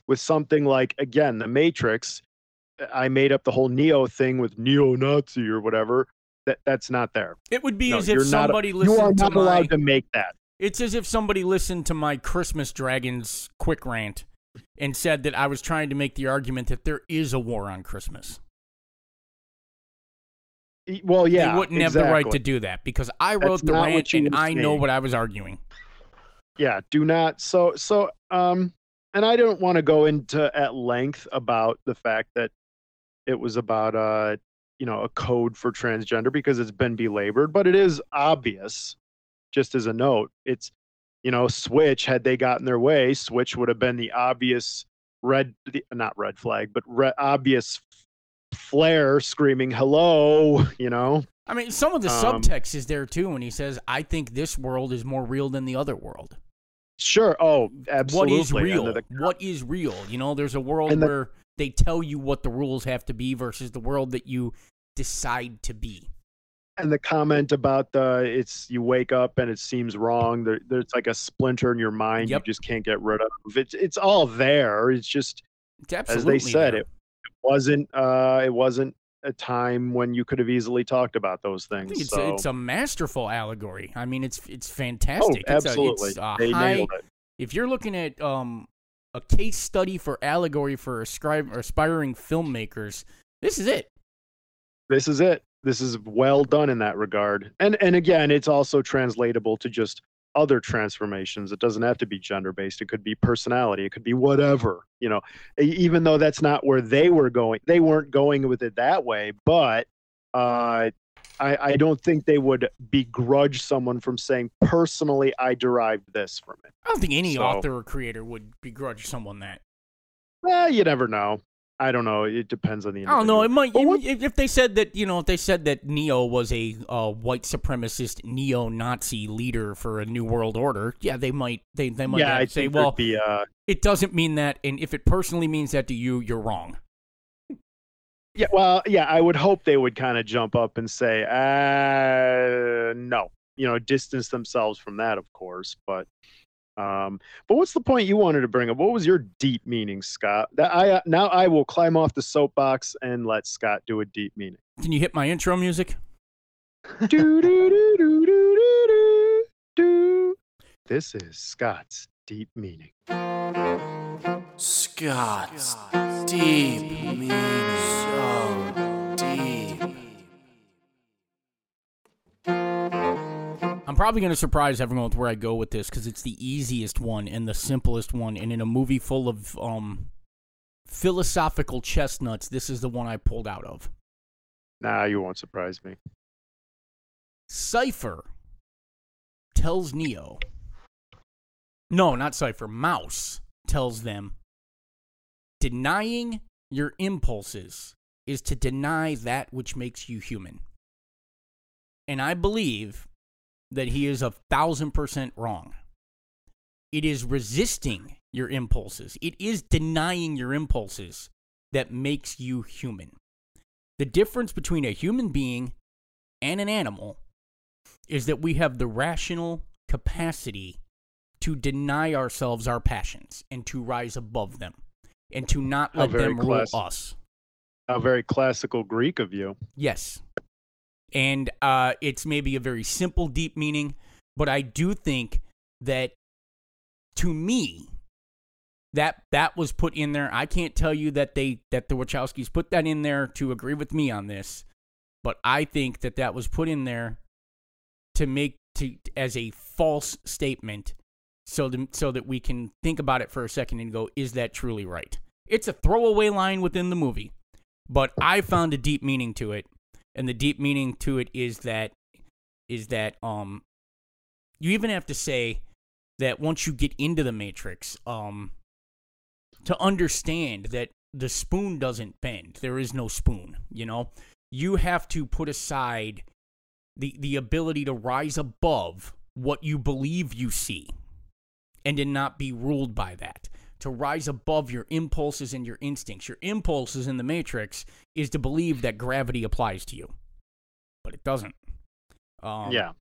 with something like again, The Matrix, uh, I made up the whole neo thing with neo-Nazi or whatever. That that's not there. it would be No, as if you're not- somebody you listened are to not my allowed to make that. It's as if somebody listened to my Christmas Dragons quick rant and said that I was trying to make the argument that there is a war on Christmas. Well, yeah, they wouldn't have the right to do that because I wrote That's the rant and I know what I was arguing. yeah do not so so um and i don't want to go into at length about the fact that it was about a, you know a code for transgender because it's been belabored but it is obvious just as a note it's you know switch had they gotten their way switch would have been the obvious red the, not red flag but re- obvious flare screaming hello you know I mean, some of the Um, subtext is there too when he says, I think this world is more real than the other world. sure oh absolutely What is real? the- what is real? You know, there's a world the- where they tell you what the rules have to be versus the world that you decide to be. and the comment about the it's you wake up and it seems wrong there, there's like a splinter in your mind Yep. you just can't get rid of it's it's all there it's just It's as they said there. it wasn't uh it wasn't a time when you could have easily talked about those things it's, so a, it's a masterful allegory. I mean, it's it's fantastic. oh It's a- absolutely it's a they high, nailed it if you're looking at um, a case study for allegory for ascribe, aspiring filmmakers, this is it. this is it This is well done in that regard. And and again, it's also translatable to just other transformations. It doesn't have to be gender based. It could be personality. It could be whatever. You know, even though that's not where they were going. They weren't going with it that way. But uh, I, I don't think they would begrudge someone from saying personally I derived this from it. I don't think any So- author or creator would begrudge someone that. Well, you never know. I don't know. It depends on the. I don't know. It might what- if, if they said that you know if they said that Neo was a uh, white supremacist neo-Nazi leader for a new world order. Yeah, they might they they might yeah, say, well, be uh, it doesn't mean that, and if it personally means that to you, you're wrong. Yeah, well, yeah, I would hope they would kind of jump up and say, uh, no, you know, distance themselves from that, of course. But, um, but what's the point you wanted to bring up? What was your deep meaning, Scott? That I uh, now I will climb off the soapbox and let Scott do a deep meaning. Can you hit my intro music? do, do, do, do, do, do, do, do. This is Scott's deep meaning. Scott's deep meaning so I'm probably going to surprise everyone with where I go with this because it's the easiest one and the simplest one. And in a movie full of um, philosophical chestnuts, this is the one I pulled out of. Nah, you won't surprise me. Cypher tells Neo. No, not Cypher. Mouse tells them denying your impulses is to deny that which makes you human. And I believe that he is a thousand percent wrong. It is resisting your impulses, it is denying your impulses that makes you human. The difference between a human being and an animal is that we have the rational capacity to deny ourselves our passions and to rise above them and to not How let them rule class- us. How very classical Greek of you. Yes. And uh, it's maybe a very simple, deep meaning, but I do think that to me, that that was put in there. I can't tell you that they that the Wachowskis put that in there to agree with me on this, but I think that that was put in there to make to as a false statement, so so that we can think about it for a second and go, is that truly right? It's a throwaway line within the movie, but I found a deep meaning to it, and the deep meaning to it is that is that um you even have to say that once you get into the matrix um to understand that the spoon doesn't bend there is no spoon you know? You have to put aside the the ability to rise above what you believe you see and to not be ruled by that to rise above your impulses and your instincts. Your impulses in the matrix is to believe that gravity applies to you but it doesn't. Um, yeah.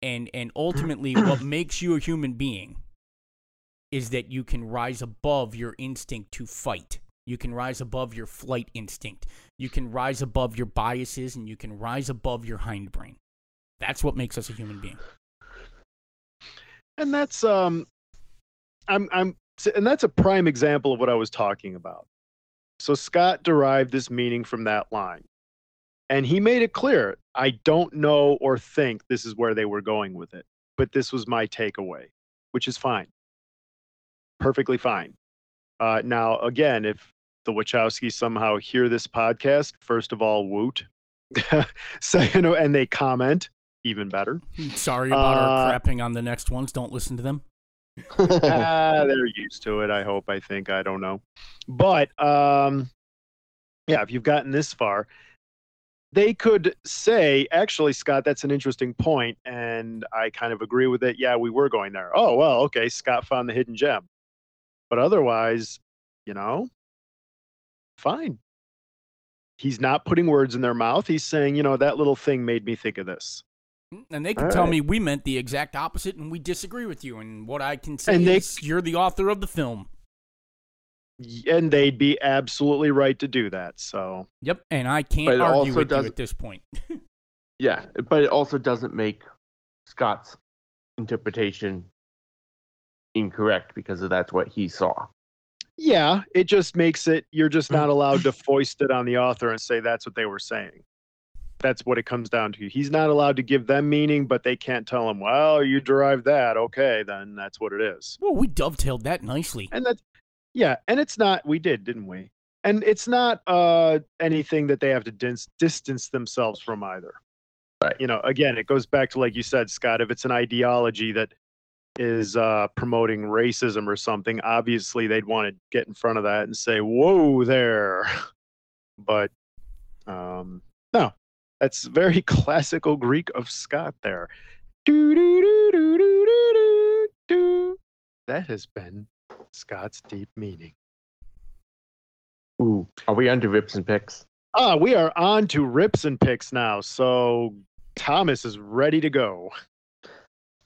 and and ultimately what makes you a human being is that you can rise above your instinct to fight. You can rise above your flight instinct. You can rise above your biases and you can rise above your hindbrain that's what makes us a human being. And that's um i'm i'm and that's a prime example of what i was talking about. So scott derived this meaning from that line and he made it clear i don't know or think this is where they were going with it but this was my takeaway which is fine. Perfectly fine. Uh, now again if the wachowskis somehow hear this podcast first of all woot. Second and they comment even better. Sorry about our Uh, crapping on the next ones. Don't listen to them ah, they're used to it. I hope. I think. I don't know. But um, yeah, if you've gotten this far, they could say, actually, Scott, that's an interesting point, and I kind of agree with it. Yeah, we were going there. Oh well, okay. Scott found the hidden gem, but otherwise, you know, fine. He's not putting words in their mouth. He's saying, you know, that little thing made me think of this. And they can All tell right. me we meant the exact opposite and we disagree with you and what i can say And they- is you're the author of the film And they'd be absolutely right to do that. So yep and i can't argue also with you at this point Yeah, but it also doesn't make Scott's interpretation incorrect because of that's what he saw. Yeah, it just makes it you're just not allowed to foist it on the author and say that's what they were saying. That's what it comes down to. He's not allowed to give them meaning, but they can't tell him, well, you derived that. Okay, then that's what it is. Well, we dovetailed that nicely. And that's, yeah, and it's not, we did, didn't we? And it's not uh, anything that they have to dis- distance themselves from either. Right. You know, again, it goes back to, like you said, Scott, if it's an ideology that is uh, promoting racism or something, obviously they'd want to get in front of that and say, whoa there. But um, no, that's very classical Greek of Scott there. Do, do, do, do, do, do, do. That has been Scott's deep meaning. Ooh, are we on to rips and picks? Ah, we are on to rips and picks now. So Thomas is ready to go.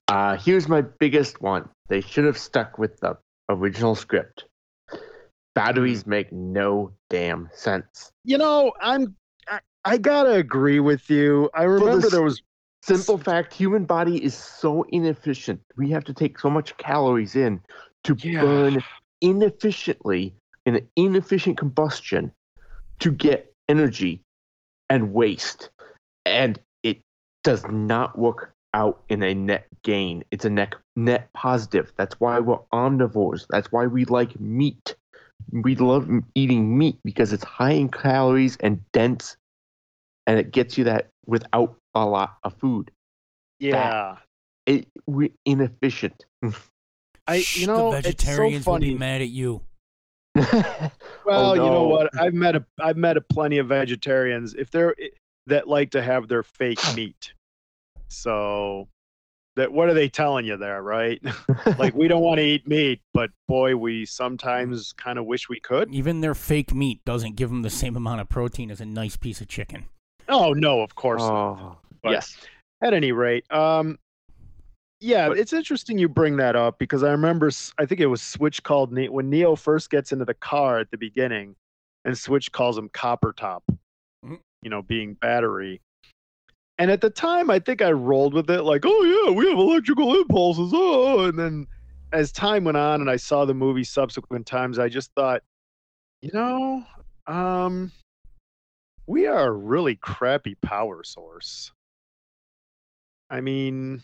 Uh, here's my biggest one. They should have stuck with the original script. Batteries make no damn sense. You know, I'm I, gotta agree with you. I remember this- there was Simple fact: human body is so inefficient. We have to take so much calories in to Yeah. burn inefficiently in an inefficient combustion to get energy and waste, and it does not work out in a net gain. It's a net net positive. That's why we're omnivores. That's why we like meat. We love eating meat because it's high in calories and dense, and it gets you that without a lot of food. yeah. It we're inefficient. I you know the it's so vegetarians will funny. be mad at you. Well, Oh, you know what? I've met a I've met a plenty of vegetarians if they're eh, that like to have their fake meat. So that what are they telling you there, right? like we don't want to eat meat, but boy, we sometimes kind of wish we could. Even their fake meat doesn't give them the same amount of protein as a nice piece of chicken. Oh no, of course. not. oh, But- yes. At any rate, um, yeah, But- it's interesting you bring that up because I remember I think it was Switch called ne- when Neo first gets into the car at the beginning, and Switch calls him Copper Top, Mhm. you know, being battery. And at the time, I think I rolled with it like, oh yeah, we have electrical impulses, oh. And then as time went on, and I saw the movie subsequent times, I just thought, you know, um, we are a really crappy power source. I mean,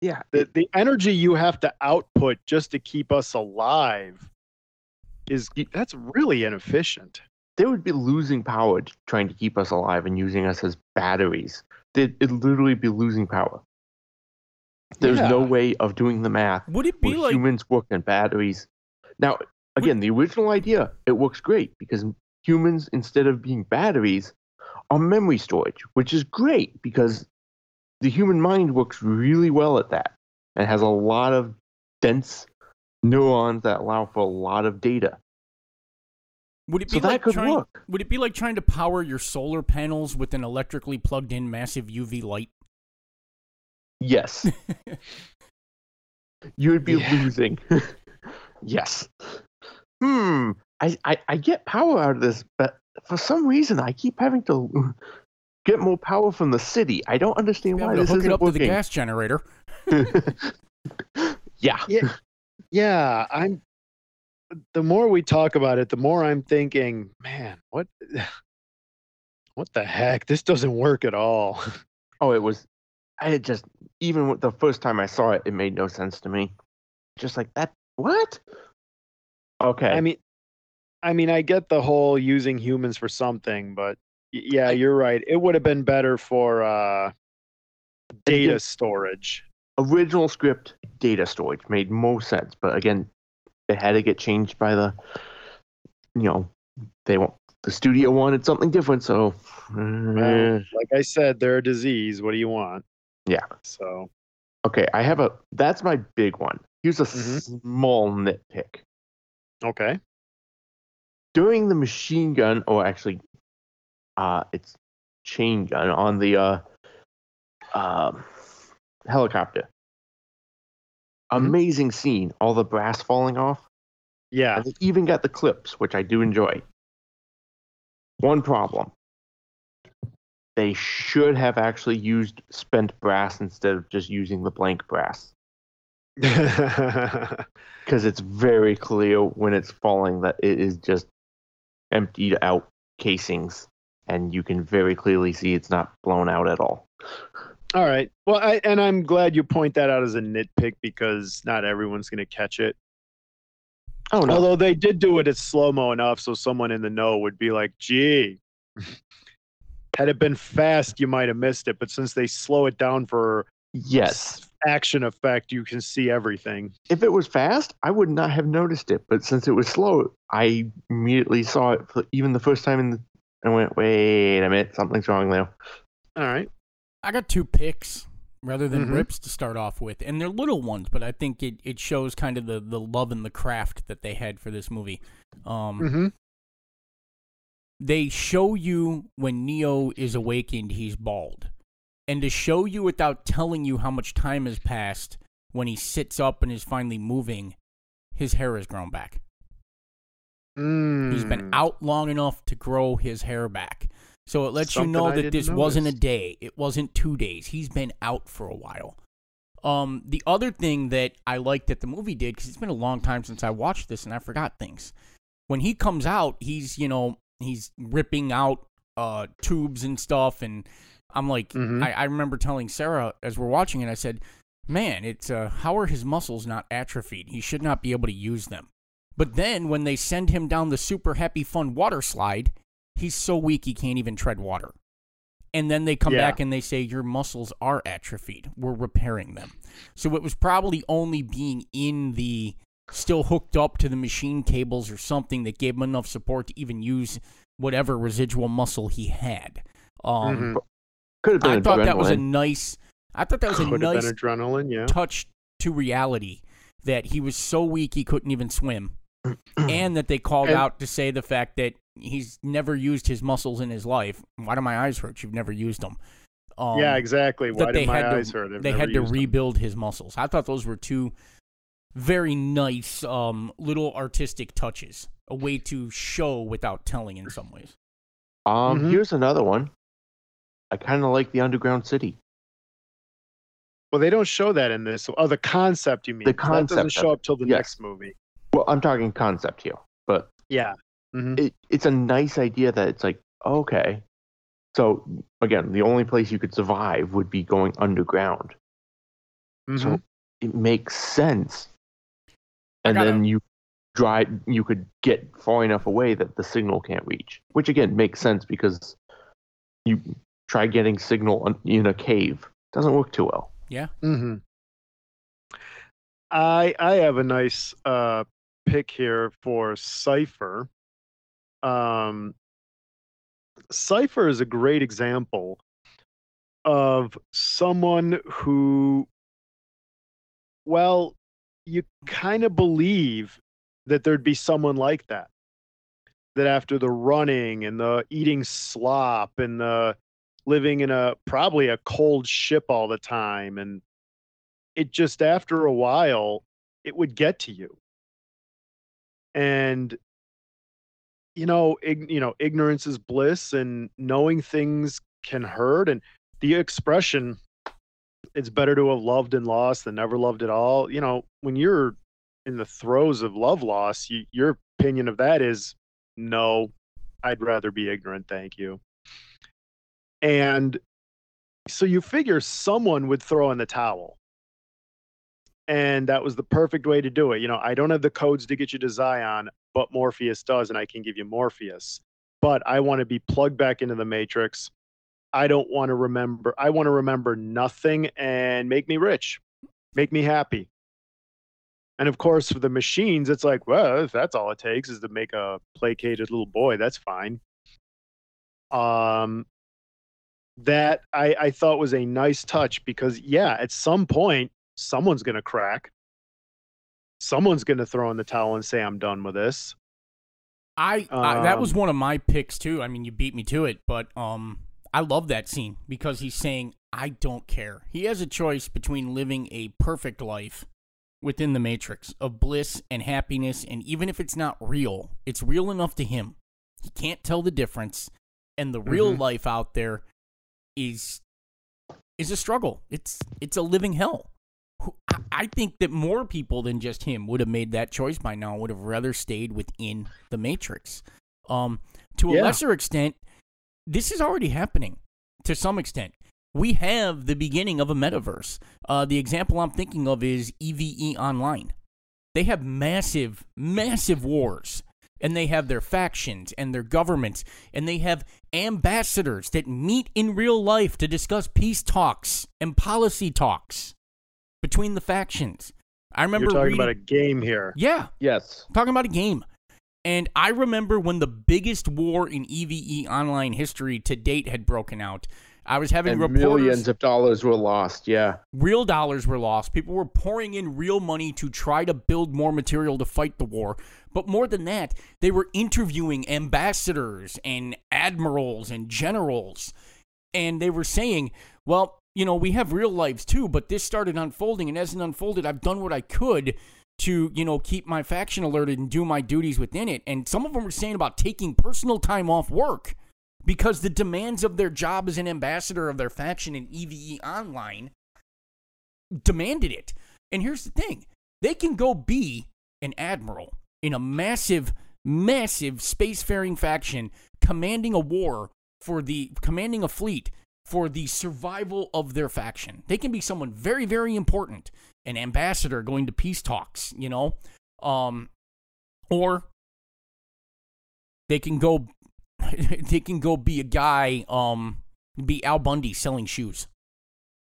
Yeah. the, the energy you have to output just to keep us alive is that's really inefficient. they would be losing power trying to keep us alive and using us as batteries. They'd it'd literally be losing power. There's no way of doing the math Would it be where like humans work in batteries. Now, again, the original idea, it works great because humans, instead of being batteries, are memory storage, which is great because the human mind works really well at that and has a lot of dense neurons that allow for a lot of data. would it So be that like could trying, work. Would it be like trying to power your solar panels with an electrically plugged in massive UV light? Yes. you would be Yeah. losing. yes. Hmm. I, I, I get power out of this, but for some reason I keep having to get more power from the city. I don't understand why this hook isn't it up working. to the gas generator. yeah. Yeah, I'm the more we talk about it, the more I'm thinking, man, what what the heck? This doesn't work at all. Oh, it was. I had just even with the first time I saw it, it made no sense to me. Just like that. What? Okay. I mean I mean, I get the whole using humans for something, but yeah, you're right. It would have been better for uh data storage. original script data storage made more sense, but again, it had to get changed by the, you know, they want the studio wanted something different, so. Well, uh, like I said, they're a disease. What do you want? Yeah. So okay, I have a. That's my big one. Here's a Mhm. small nitpick. okay. During the machine gun, or actually, uh, it's chain gun on the uh, um, helicopter. Mhm. Amazing scene. All the brass falling off. Yeah. And they even got the clips, which I do enjoy. One problem. They should have actually used spent brass instead of just using the blank brass. Because it's very clear when it's falling that it is just emptied out casings. and you can very clearly see it's not blown out at all. All right. Well, I, and I'm glad you point that out as a nitpick because not everyone's going to catch it. Oh no! Although they did do it at slow mo enough, so someone in the know would be like, "Gee, had it been fast, you might have missed it." But since they slow it down for yes, action effect, you can see everything. If it was fast, I would not have noticed it. But since it was slow, I immediately saw it. For, even the first time in the, I went, "Wait a minute, something's wrong there." All right. I got two picks rather than Mhm. rips to start off with, and they're little ones, but I think it, it shows kind of the, the love and the craft that they had for this movie. Um, Mm-hmm. They show you when Neo is awakened, he's bald, and to show you without telling you how much time has passed, when he sits up and is finally moving, his hair has grown back. Mm. He's been out long enough to grow his hair back. So it lets Something you know I that this wasn't a day. It wasn't two days. He's been out for a while. Um, the other thing that I liked that the movie did, because it's been a long time since I watched this and I forgot things. When he comes out, he's, you know, he's ripping out uh, tubes and stuff. And I'm like, Mhm. I, I remember telling Sarah as we're watching it, I said, man, it's uh, how are his muscles not atrophied? He should not be able to use them. But then when they send him down the super happy fun water slide, he's so weak he can't even tread water. And then they come Yeah. back and they say your muscles are atrophied. We're repairing them. So it was probably only being in the still hooked up to the machine cables or something that gave him enough support to even use whatever residual muscle he had. Um, Mhm. Could have been I thought that was a nice. I thought that was a Could have nice adrenaline, yeah. touch to reality that he was so weak he couldn't even swim, and that they called And- out to say the fact that he's never used his muscles in his life. Why do my eyes hurt? You've never used them. Um, yeah, exactly. that Why they my had to- eyes hurt? I've they had to used them. rebuild his muscles. I thought those were two very nice um, little artistic touches, a way to show without telling in some ways. Um, Mhm. here's another one. I kind of like the underground city. Well, they don't show that in this. Oh, the concept you mean? The That doesn't show up till the yes. next movie. Well, I'm talking concept here, but Yeah. Mhm. it, it's a nice idea that it's like okay. So again, the only place you could survive would be going underground. Mhm. So it makes sense. And gotta- then you drive you could get far enough away that the signal can't reach. Which again makes sense because you try getting signal in a cave. Doesn't work too well. Yeah. hmm I I have a nice uh, pick here for Cypher. Um, Cypher is a great example of someone who, well, you kind of believe that there'd be someone like that. That after the running and the eating slop and the living in a probably a cold ship all the time and it just after a while it would get to you. And you know ig- you know ignorance is bliss and knowing things can hurt and the expression it's better to have loved and lost than never loved at all you know when you're in the throes of love loss you, your opinion of that is no i'd rather be ignorant thank you and so you figure someone would throw in the towel and that was the perfect way to do it. You know, I don't have the codes to get you to Zion, but Morpheus does, and I can give you Morpheus. But I want to be plugged back into the Matrix. I don't want to remember. I want to remember nothing and make me rich, make me happy. And of course, for the machines, it's like, well, if that's all it takes is to make a placated little boy, that's fine. Um, that I, I thought was a nice touch because, yeah, at some point, someone's going to crack. Someone's going to throw in the towel and say, I'm done with this. I, I that was Um, one of my picks too. I mean, you beat me to it, but um, I love that scene because he's saying, "I don't care." He has a choice between living a perfect life within the matrix of bliss and happiness, and even if it's not real, it's real enough to him. He can't tell the difference, and the real Mhm. life out there is is a struggle. It's it's a living hell. I- I think that more people than just him would have made that choice by now. Would have rather stayed within the Matrix. Um, to a Yeah. lesser extent, this is already happening to some extent. We have the beginning of a metaverse. Uh, the example I'm thinking of is EVE Online. They have massive, massive wars, and they have their factions and their governments, and they have ambassadors that meet in real life to discuss peace talks and policy talks between the factions. I remember You're talking reading, about a game here. yeah, Yes. talking about a game. And I remember when the biggest war in EVE online history to date had broken out. I was having And reporters, millions of dollars were lost. Yeah. real dollars were lost. People were pouring in real money to try to build more material to fight the war. But more than that, they were interviewing ambassadors and admirals and generals. And they were saying, well, you know, we have real lives too, but this started unfolding. And as it unfolded, I've done what I could to, you know, keep my faction alerted and do my duties within it. And some of them were saying about taking personal time off work because the demands of their job as an ambassador of their faction in EVE Online demanded it. And here's the thing they can go be an admiral in a massive, massive spacefaring faction commanding a war for the commanding a fleet for the survival of their faction. They can be someone very, very important, an ambassador going to peace talks, you know, um, or they can go, they can go be a guy, um, be Al Bundy selling shoes.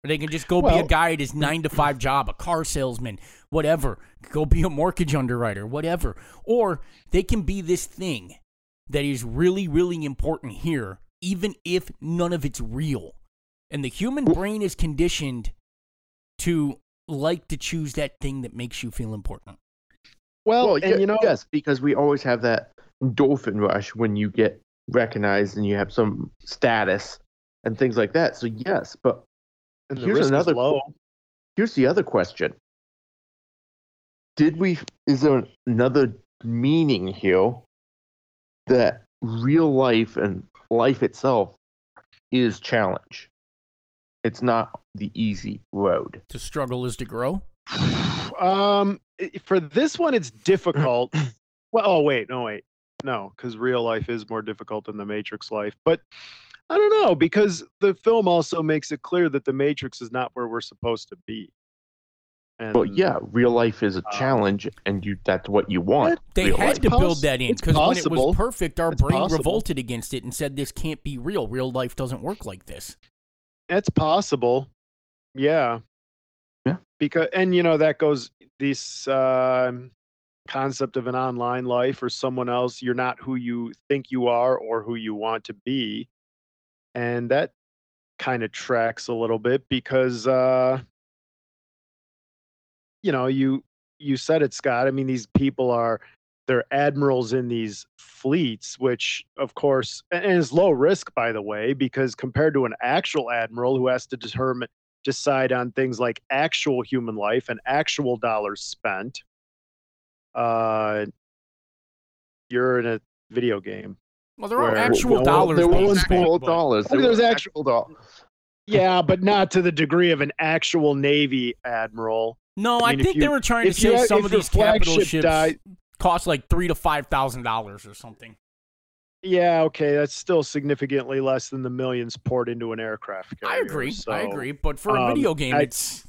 Or they can just go be a guy at his nine to five job, a car salesman, whatever. Go be a mortgage underwriter, whatever. Or they can be this thing that is really, really important here, even if none of it's real. And the human brain is conditioned to like to choose that thing that makes you feel important. Well, Well, and you know, yes, because we always have that endorphin rush when you get recognized and you have some status and things like that. So yes, but and the here's risk another is low. here's the other question: Did we? Is there another meaning here that real life and life itself is challenge? It's not the easy road. To struggle is to grow. Um, for this one, it's difficult. well, oh wait, no wait, no, because real life is more difficult than the Matrix life. But I don't know because the film also makes it clear that the Matrix is not where we're supposed to be. And But yeah, real life is a Uh, challenge, and you that's what you want. They real had life. to build that in because when it was perfect, our It's brain possible. revolted against it and said this can't be real. Real life doesn't work like this. It's possible. Yeah. Yeah. Because and you know that goes this um concept of an online life or someone else you're not who you think you are or who you want to be. And that kind of tracks a little bit because uh you know, you you said it Scott. I mean these people are they're admirals in these fleets, which of course and is low risk, by the way, because compared to an actual admiral who has to determine decide on things like actual human life and actual dollars spent, uh, you're in a video game. Well, there are actual well, dollars. There being was spent, real but- dollars. I mean, There there's actual- dollars. Yeah, but not to the degree of an actual Navy admiral. No, I I, mean, if think you- they were trying to if you say had- some of these capital ships died- cost like three to five thousand dollars or something. Yeah, okay, that's still significantly less than the millions poured into an aircraft carrier. I carrier. agree. I agree. But for a um, video game, I- it's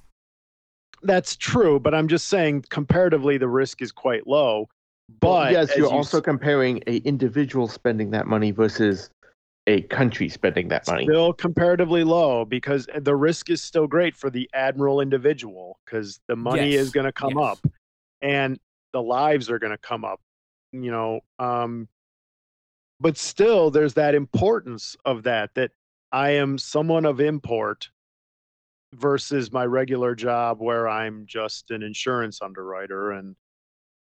That's true, but I'm just saying comparatively the risk is quite low. But yes, you're you also comparing a individual spending that money versus a country spending that money. Still comparatively low because the risk is still great for the admiral individual because the money Yes, is going to come yes. up and the lives are going to come up, you know. Um, but still, there's that importance of that that I am someone of import versus my regular job where I'm just an insurance underwriter and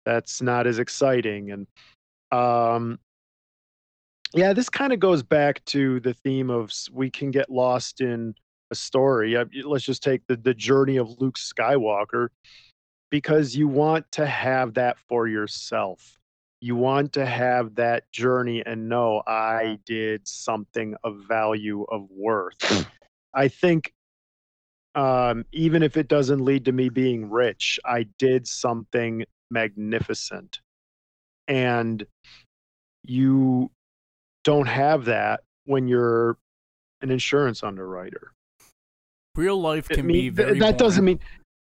that's not as exciting and um yeah this kind of goes back to the theme of we can get lost in a story. Let's just take the, the journey of luke skywalker because you want to have that for yourself. You want to have that journey and know i did something of value of worth. I think um, even if it doesn't lead to me being rich i did something magnificent and you don't have that when you're an insurance underwriter. Real life can mean, be very. that doesn't mean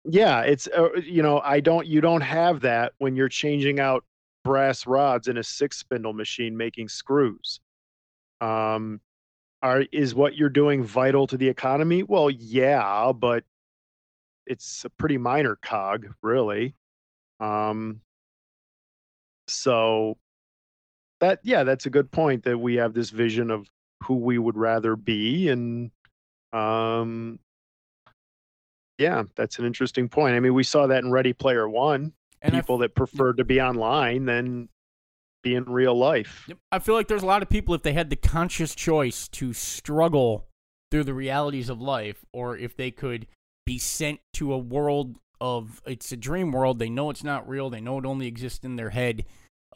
yeah it's uh, you know i don't you don't have that when you're changing out brass rods in a six spindle machine making screws um are is what you're doing vital to the economy well yeah but it's a pretty minor cog really um so that yeah that's a good point that we have this vision of who we would rather be and um yeah, that's an interesting point. I mean, we saw that in Ready Player One. And I f- people that prefer to be online than be in real life. I feel like there's a lot of people, if they had the conscious choice to struggle through the realities of life, or if they could be sent to a world of it's a dream world, they know it's not real, they know it only exists in their head,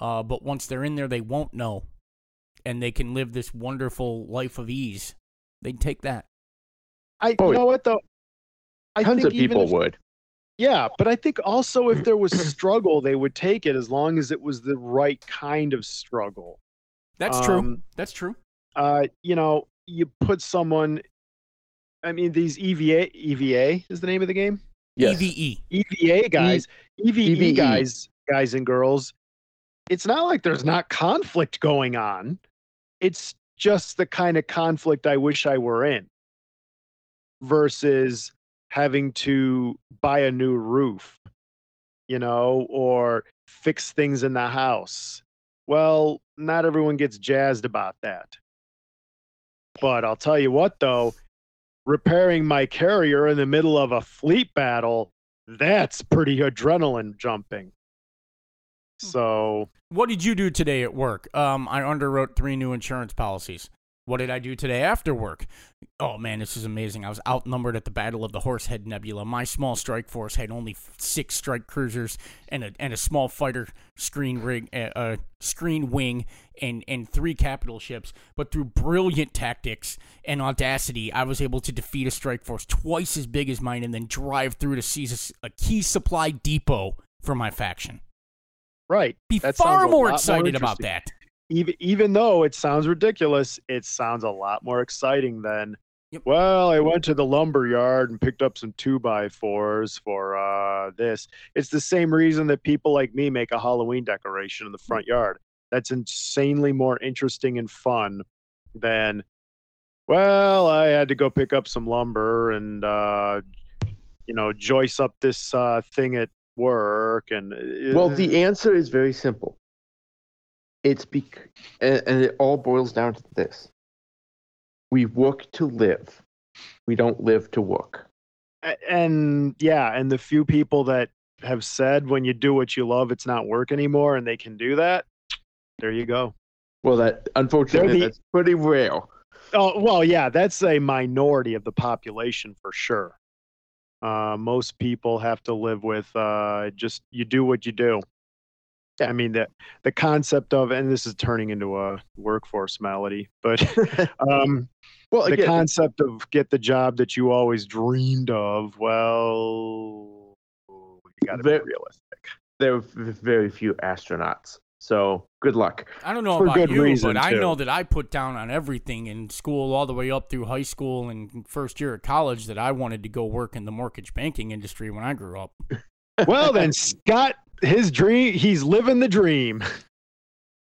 uh, but once they're in there, they won't know, and they can live this wonderful life of ease. They'd take that. I Oh, you know what though? I Tons think of people if- would. Yeah, but I think also if there was struggle, they would take it as long as it was the right kind of struggle. That's true. Um, That's true. Uh, you know, you put someone. I mean, these E EVA EVA is the name of the game. Yes. EVE. EVA guys, EVE, EVE. guys, guys and girls. It's not like there's not conflict going on. It's just the kind of conflict I wish I were in versus having to buy a new roof, you know, or fix things in the house. Well, not everyone gets jazzed about that. But I'll tell you what, though, repairing my carrier in the middle of a fleet battle, that's pretty adrenaline jumping. So, What did you do today at work? Um, I underwrote three new insurance policies. What did I do today after work? Oh man, this is amazing. I was outnumbered at the Battle of the Horsehead Nebula. My small strike force had only six strike cruisers and a and a small fighter screen rig, uh, uh, screen wing, and and three capital ships. But through brilliant tactics and audacity, I was able to defeat a strike force twice as big as mine, and then drive through to seize a key supply depot for my faction. right. Be That far a more excited about that. Even even though it sounds ridiculous, it sounds a lot more exciting than Yep. well, I went to the lumber yard and picked up some two by fours for uh this. It's the same reason that people like me make a Halloween decoration in the front yard. That's insanely more interesting and fun than well, I had to go pick up some lumber and uh you know, joist up this uh thing at work and Well, uh, the answer is very simple. It's bec- and, and it all boils down to this: we work to live. We don't live to work. And yeah and the few people that have said when you do what you love it's not work anymore and they can do that there you go Well, that unfortunately the- that's pretty rare. oh well yeah that's a minority of the population for sure uh, most people have to live with uh, just you do what you do i mean the the concept of and this is turning into a workforce malady but um well, the again, concept of get the job that you always dreamed of well you got to be realistic there are very few astronauts. So good luck. I don't know For about good you, reason, but I know that I put down on everything in school, all the way up through high school and first year at college, that I wanted to go work in the mortgage banking industry when I grew up. well then scott his dream he's living the dream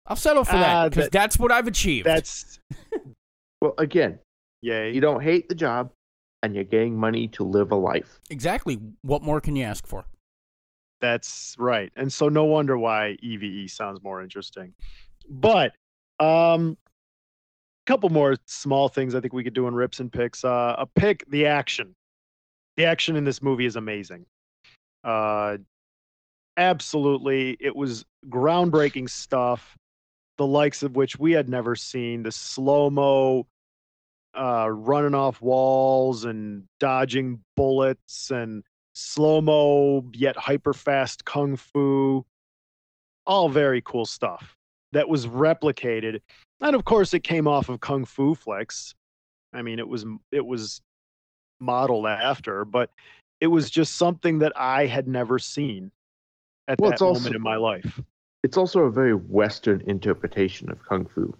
I'll settle for that because that- that's what I've achieved. that's Well, again, yeah. you don't hate the job, and you're getting money to live a life. exactly what more can you ask for? that's right and so no wonder why eve sounds more interesting but um a couple more small things i think we could do in rips and picks uh a pick the action the action in this movie is amazing uh absolutely it was groundbreaking stuff the likes of which we had never seen the slow mo uh running off walls and dodging bullets and slow mo yet hyper fast kung fu. All very cool stuff that was replicated and of course it came off of kung fu flicks. I mean it was it was modeled after but it was just something that i had never seen at Well, that it's moment also- in my life It's also a very Western interpretation of kung fu.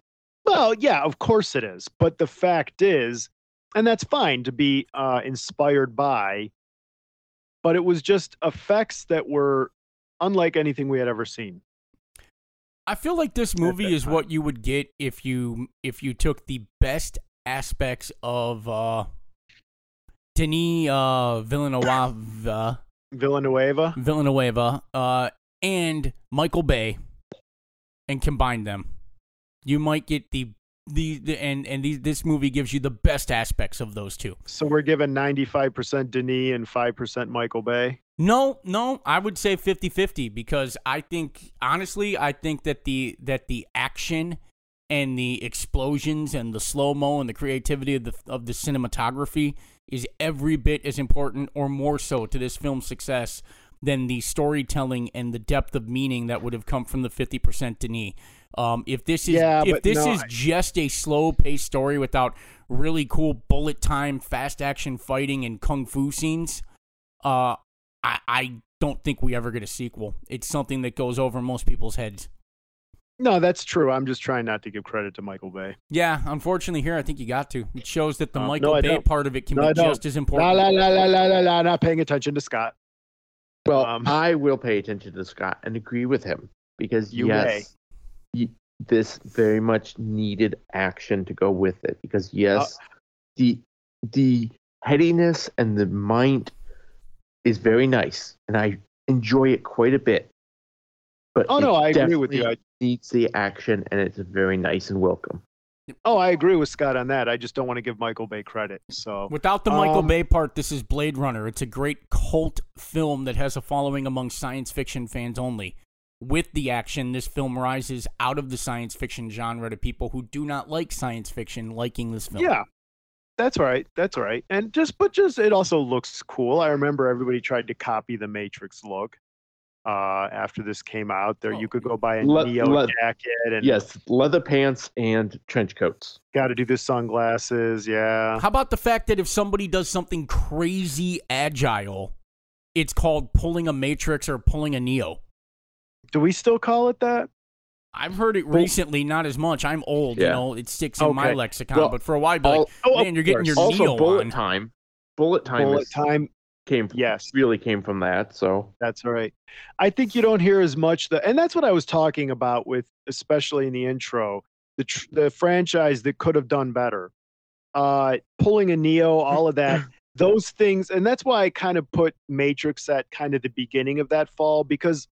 Well, yeah, of course it is. But the fact is, and that's fine to be uh, inspired by, but it was just effects that were unlike anything we had ever seen. I feel like this movie is what you would get if you if you took the best aspects of uh Denis uh Villeneuve Villanueva. Villanueva uh and Michael Bay and combine them. You might get the the, the and and these, this movie gives you the best aspects of those two. So we're given 95% Denis and 5% Michael Bay. No, no, I would say 50-50 because I think honestly, I think that the that the action and the explosions and the slow-mo and the creativity of the of the cinematography is every bit as important or more so to this film's success than the storytelling and the depth of meaning that would have come from the 50% Denis. Um, if this is Yeah, if this no, is I- just a slow paced story without really cool bullet time, fast action fighting, and kung fu scenes, uh, I, I don't think we ever get a sequel. It's something that goes over most people's heads. No, that's true. I'm just trying not to give credit to Michael Bay. Yeah, unfortunately, here I think you got to. It shows that the Uh, Michael I Bay don't. part of it can No, be just as important. la la la la la la. Not paying attention to Scott. Well, Um, I will pay attention to Scott and agree with him because You yes, y- this very much needed action to go with it. Because yes, Uh, the the headiness and the mind is very nice, and I enjoy it quite a bit. But Oh no, I agree with you. definitely I, needs the action, and it's very nice and welcome. oh, I agree with Scott on that. I just don't want to give Michael Bay credit. So Without the Michael Um, Bay part, this is Blade Runner. It's a great cult film that has a following among science fiction fans only. With the action, this film rises out of the science fiction genre to people who do not like science fiction liking this film. yeah, that's right. That's right. And just but just it also looks cool. I remember everybody tried to copy the Matrix look. Uh, after this came out, there Oh. you could go buy a Let- Neo let- jacket and Yes, leather pants and trench coats. got to do the sunglasses. Yeah. How about the fact that if somebody does something crazy agile, it's called pulling a Matrix or pulling a Neo? Do we still call it that? I've heard it recently, not as much. I'm old, you know, it sticks in my lexicon, Well, but for a while, I'd be like, All- Oh, man, you're getting your also, Neo bullet on. time. Bullet time Bullet is- time. Came from, Yes. really came from that. So That's right. I think you don't hear as much the, and that's what I was talking about with, especially in the intro, the tr- the franchise that could have done better, uh, pulling a Neo, all of that, those things, and that's why I kind of put Matrix at kind of the beginning of that fall because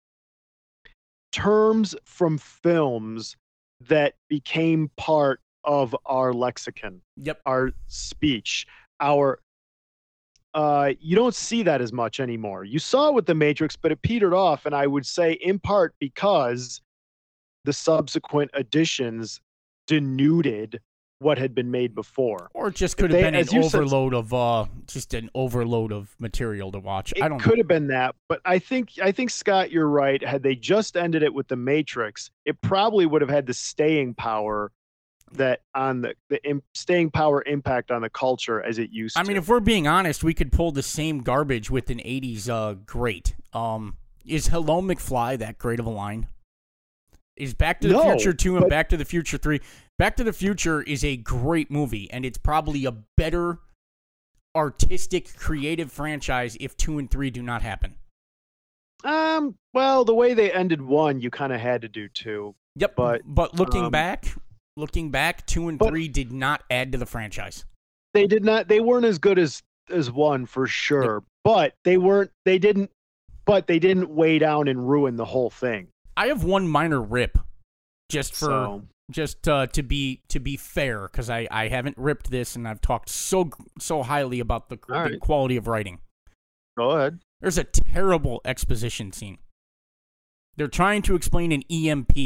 terms from films that became part of our lexicon Yep. our speech, our uh, you don't see that as much anymore. You saw it with the Matrix, but it petered off, and I would say in part because the subsequent additions denuded what had been made before. Or it just could have They- been an you said- overload of uh just an overload of material to watch. It I don't could know. have been that, but I think I think Scott, you're right. Had they just ended it with the Matrix, it probably would have had the staying power that on the the staying power impact on the culture as it used to I to. mean, if we're being honest, we could pull the same garbage with an '80s uh great. Um, is Hello McFly that great of a line? Is Back to the No, Future two and but- Back to the Future three? Back to the Future is a great movie, and it's probably a better artistic, creative franchise if two and three do not happen. um, well, the way they ended one, you kind of had to do two. Yep. But, but looking um, back, looking back, two and but- three did not add to the franchise. they did not they weren't as good as as one for sure but they weren't they didn't but they didn't weigh down and ruin the whole thing I have one minor rip, just for so just uh, to be to be fair, because I, I haven't ripped this and I've talked so so highly about the, the right. quality of writing. go ahead There's a terrible exposition scene. They're trying to explain an EMP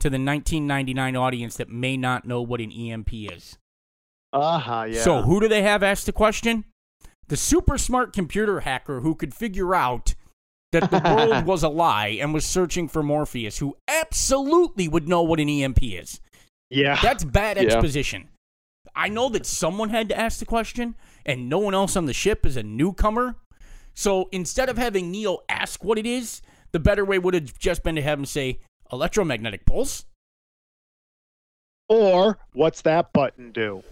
to the 1999 audience that may not know what an EMP is. uh-huh yeah So who do they have ask the question? The super smart computer hacker who could figure out that the world was a lie and was searching for Morpheus, who absolutely would know what an EMP is. yeah That's bad Yeah. exposition. I know that someone had to ask the question, and no one else on the ship is a newcomer. So instead of having Neo ask what it is, the better way would have just been to have him say electromagnetic pulse. Or what's that button do?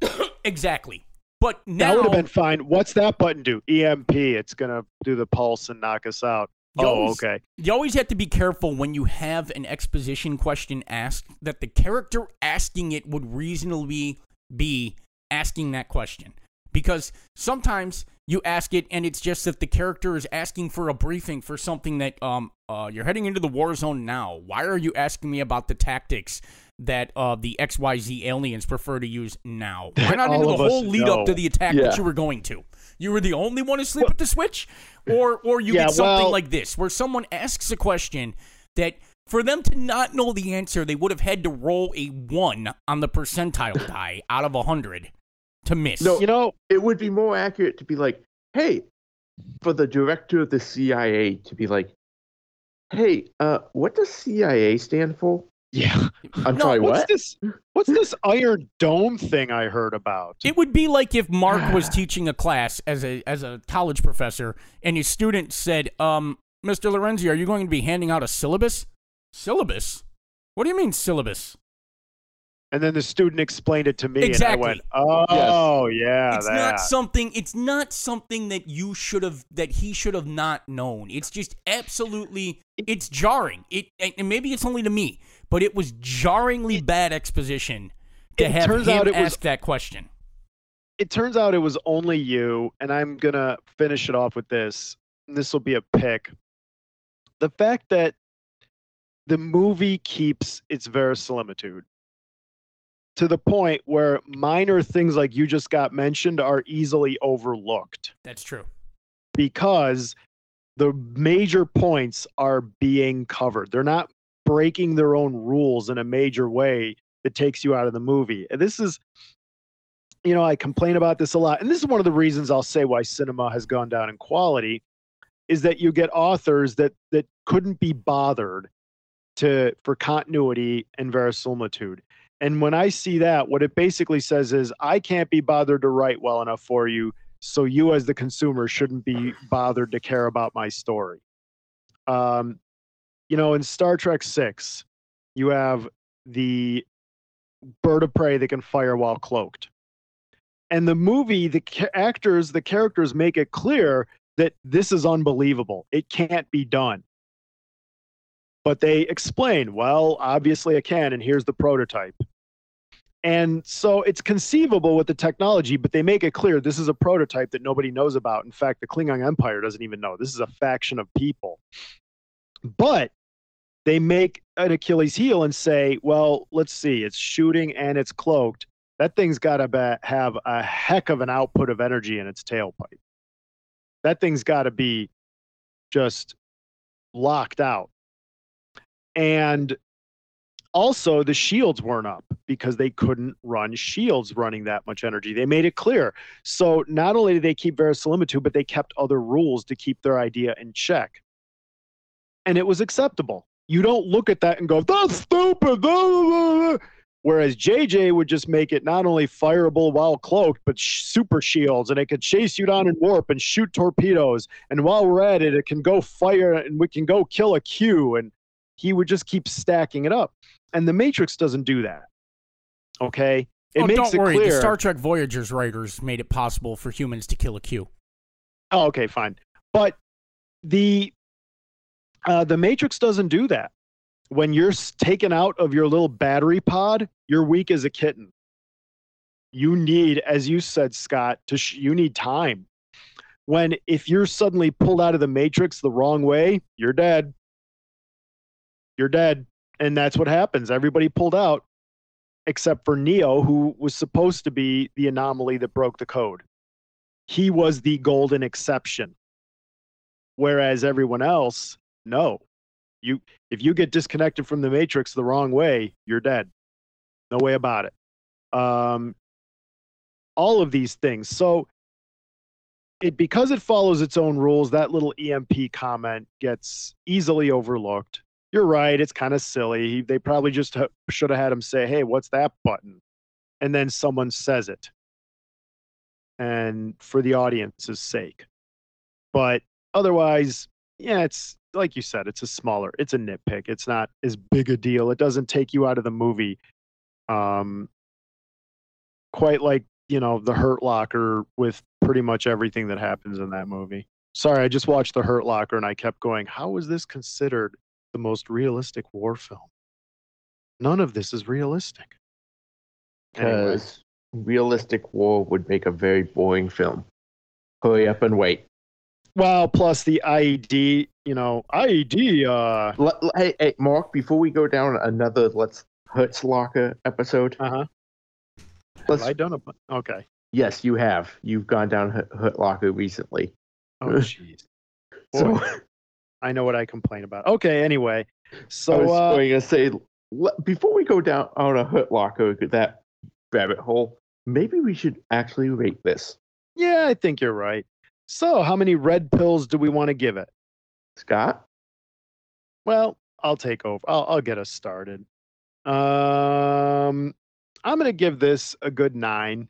exactly. But now That would have been fine. What's that button do? EMP. It's gonna do the pulse and knock us out. You oh, always- okay. you always have to be careful when you have an exposition question asked that the character asking it would reasonably be asking that question. Because sometimes you ask it and it's just that the character is asking for a briefing for something that um uh you're heading into the war zone now. Why are you asking me about the tactics that uh the XYZ aliens prefer to use now? Why That not into the whole lead up to the attack Yeah. that you were going to? You were the only one asleep at the switch? Or or you Yeah, get something well- like this where someone asks a question that for them to not know the answer, they would have had to roll a one on the percentile die out of a hundred to miss. No. You know, It would be more accurate to be like, hey, for the director of the CIA to be like, hey, uh, what does CIA stand for? yeah. I'm No, sorry, What's what? this? What's this Iron Dome thing I heard about? It would be like if Mark was teaching a class as a as a college professor, and his student said, "Um, Mr. Lorenzi, are you going to be handing out a syllabus? Syllabus? What do you mean syllabus? And then the student explained it to me, Exactly. and I went, "Oh, yeah, it's that." not something. It's not something that you should have. That he should have not known. It's just absolutely. It's jarring. It and and maybe it's only to me, but it was jarringly bad exposition to have turns him out it was- that question. it turns out it was only you, and I'm gonna finish it off with this. This will be a pick. The fact that the movie keeps its verisimilitude to the point where minor things like you just got mentioned are easily overlooked That's true. because the major points are being covered. They're not breaking their own rules in a major way that takes you out of the movie. And this is, you know, I complain about this a lot. And this is one of the reasons I'll say why cinema has gone down in quality is that you get authors that that couldn't be bothered to for continuity and verisimilitude. And when I see that, what it basically says is I can't be bothered to write well enough for you so you as the consumer shouldn't be bothered to care about my story. Um, you know in star trek 6 you have the bird of prey that can fire while cloaked. And the movie the ca- actors the characters make it clear that this is unbelievable. It can't be done but they explain well obviously I can and here's the prototype and so it's conceivable with the technology, but they make it clear this is a prototype that nobody knows about. In fact, the Klingon Empire doesn't even know. This is a faction of people. But they make an Achilles heel and say, well, let's see, it's shooting and it's cloaked. That thing's got to be, have a heck of an output of energy in its tailpipe. That thing's got to be just locked out. And also the shields weren't up because they couldn't run shields running that much energy. They made it clear. So not only did they keep verisimilitude but they kept other rules to keep their idea in check. And it was acceptable. You don't look at that and go that's stupid. Blah, blah, blah, blah." whereas jj would just make it not only fireable while cloaked but sh- super shields and it could chase you down and warp and shoot torpedoes. And while we're at it it can go fire and we can go kill a q and he would just keep stacking it up and the Matrix doesn't do that. Okay, it oh, makes don't it worry. clear. The Star Trek Voyagers writers made it possible for humans to kill a Q. oh, okay, fine. But the uh, the Matrix doesn't do that. When you're taken out of your little battery pod, you're weak as a kitten. You need, as you said, Scott, to sh- you need time. When if you're suddenly pulled out of the Matrix the wrong way, you're dead. You're dead. And that's what happens. Everybody pulled out except for Neo, who was supposed to be the anomaly that broke the code. He was the golden exception. Whereas everyone else, no. You if you get disconnected from the matrix the wrong way, you're dead. No way about it. Um all of these things. So it because it follows its own rules, that little EMP comment gets easily overlooked. You're right, it's kind of silly. He- They probably just ha- should have had him say, "Hey, what's that button?" and then someone says it. And for the audience's sake. But otherwise, yeah, it's like you said, it's a smaller, it's a nitpick. It's not as big a deal. It doesn't take you out of the movie. Um, quite like you know the Hurt Locker with pretty much everything that happens in that movie. Sorry, I just watched the Hurt Locker and I kept going. How was this considered the most realistic war film? None of this is realistic. Because realistic war would make a very boring film. Hurry up and wait. Well, plus the IED, you know, IED. Uh, hey, hey, Mark, before we go down another Let's Hurts Locker episode, uh huh. let's, I done a okay. yes, you have. You've gone down Hurt, Locker recently. Oh, jeez. So I know what I complain about. Okay, anyway. So I was uh, going to say, before we go down on a Hurt Locker, that rabbit hole, maybe we should actually rate this. yeah, I think you're right. So, how many red pills do we want to give it? Scott? Well, I'll take over. I'll, I'll get us started. Um, I'm going to give this a good nine.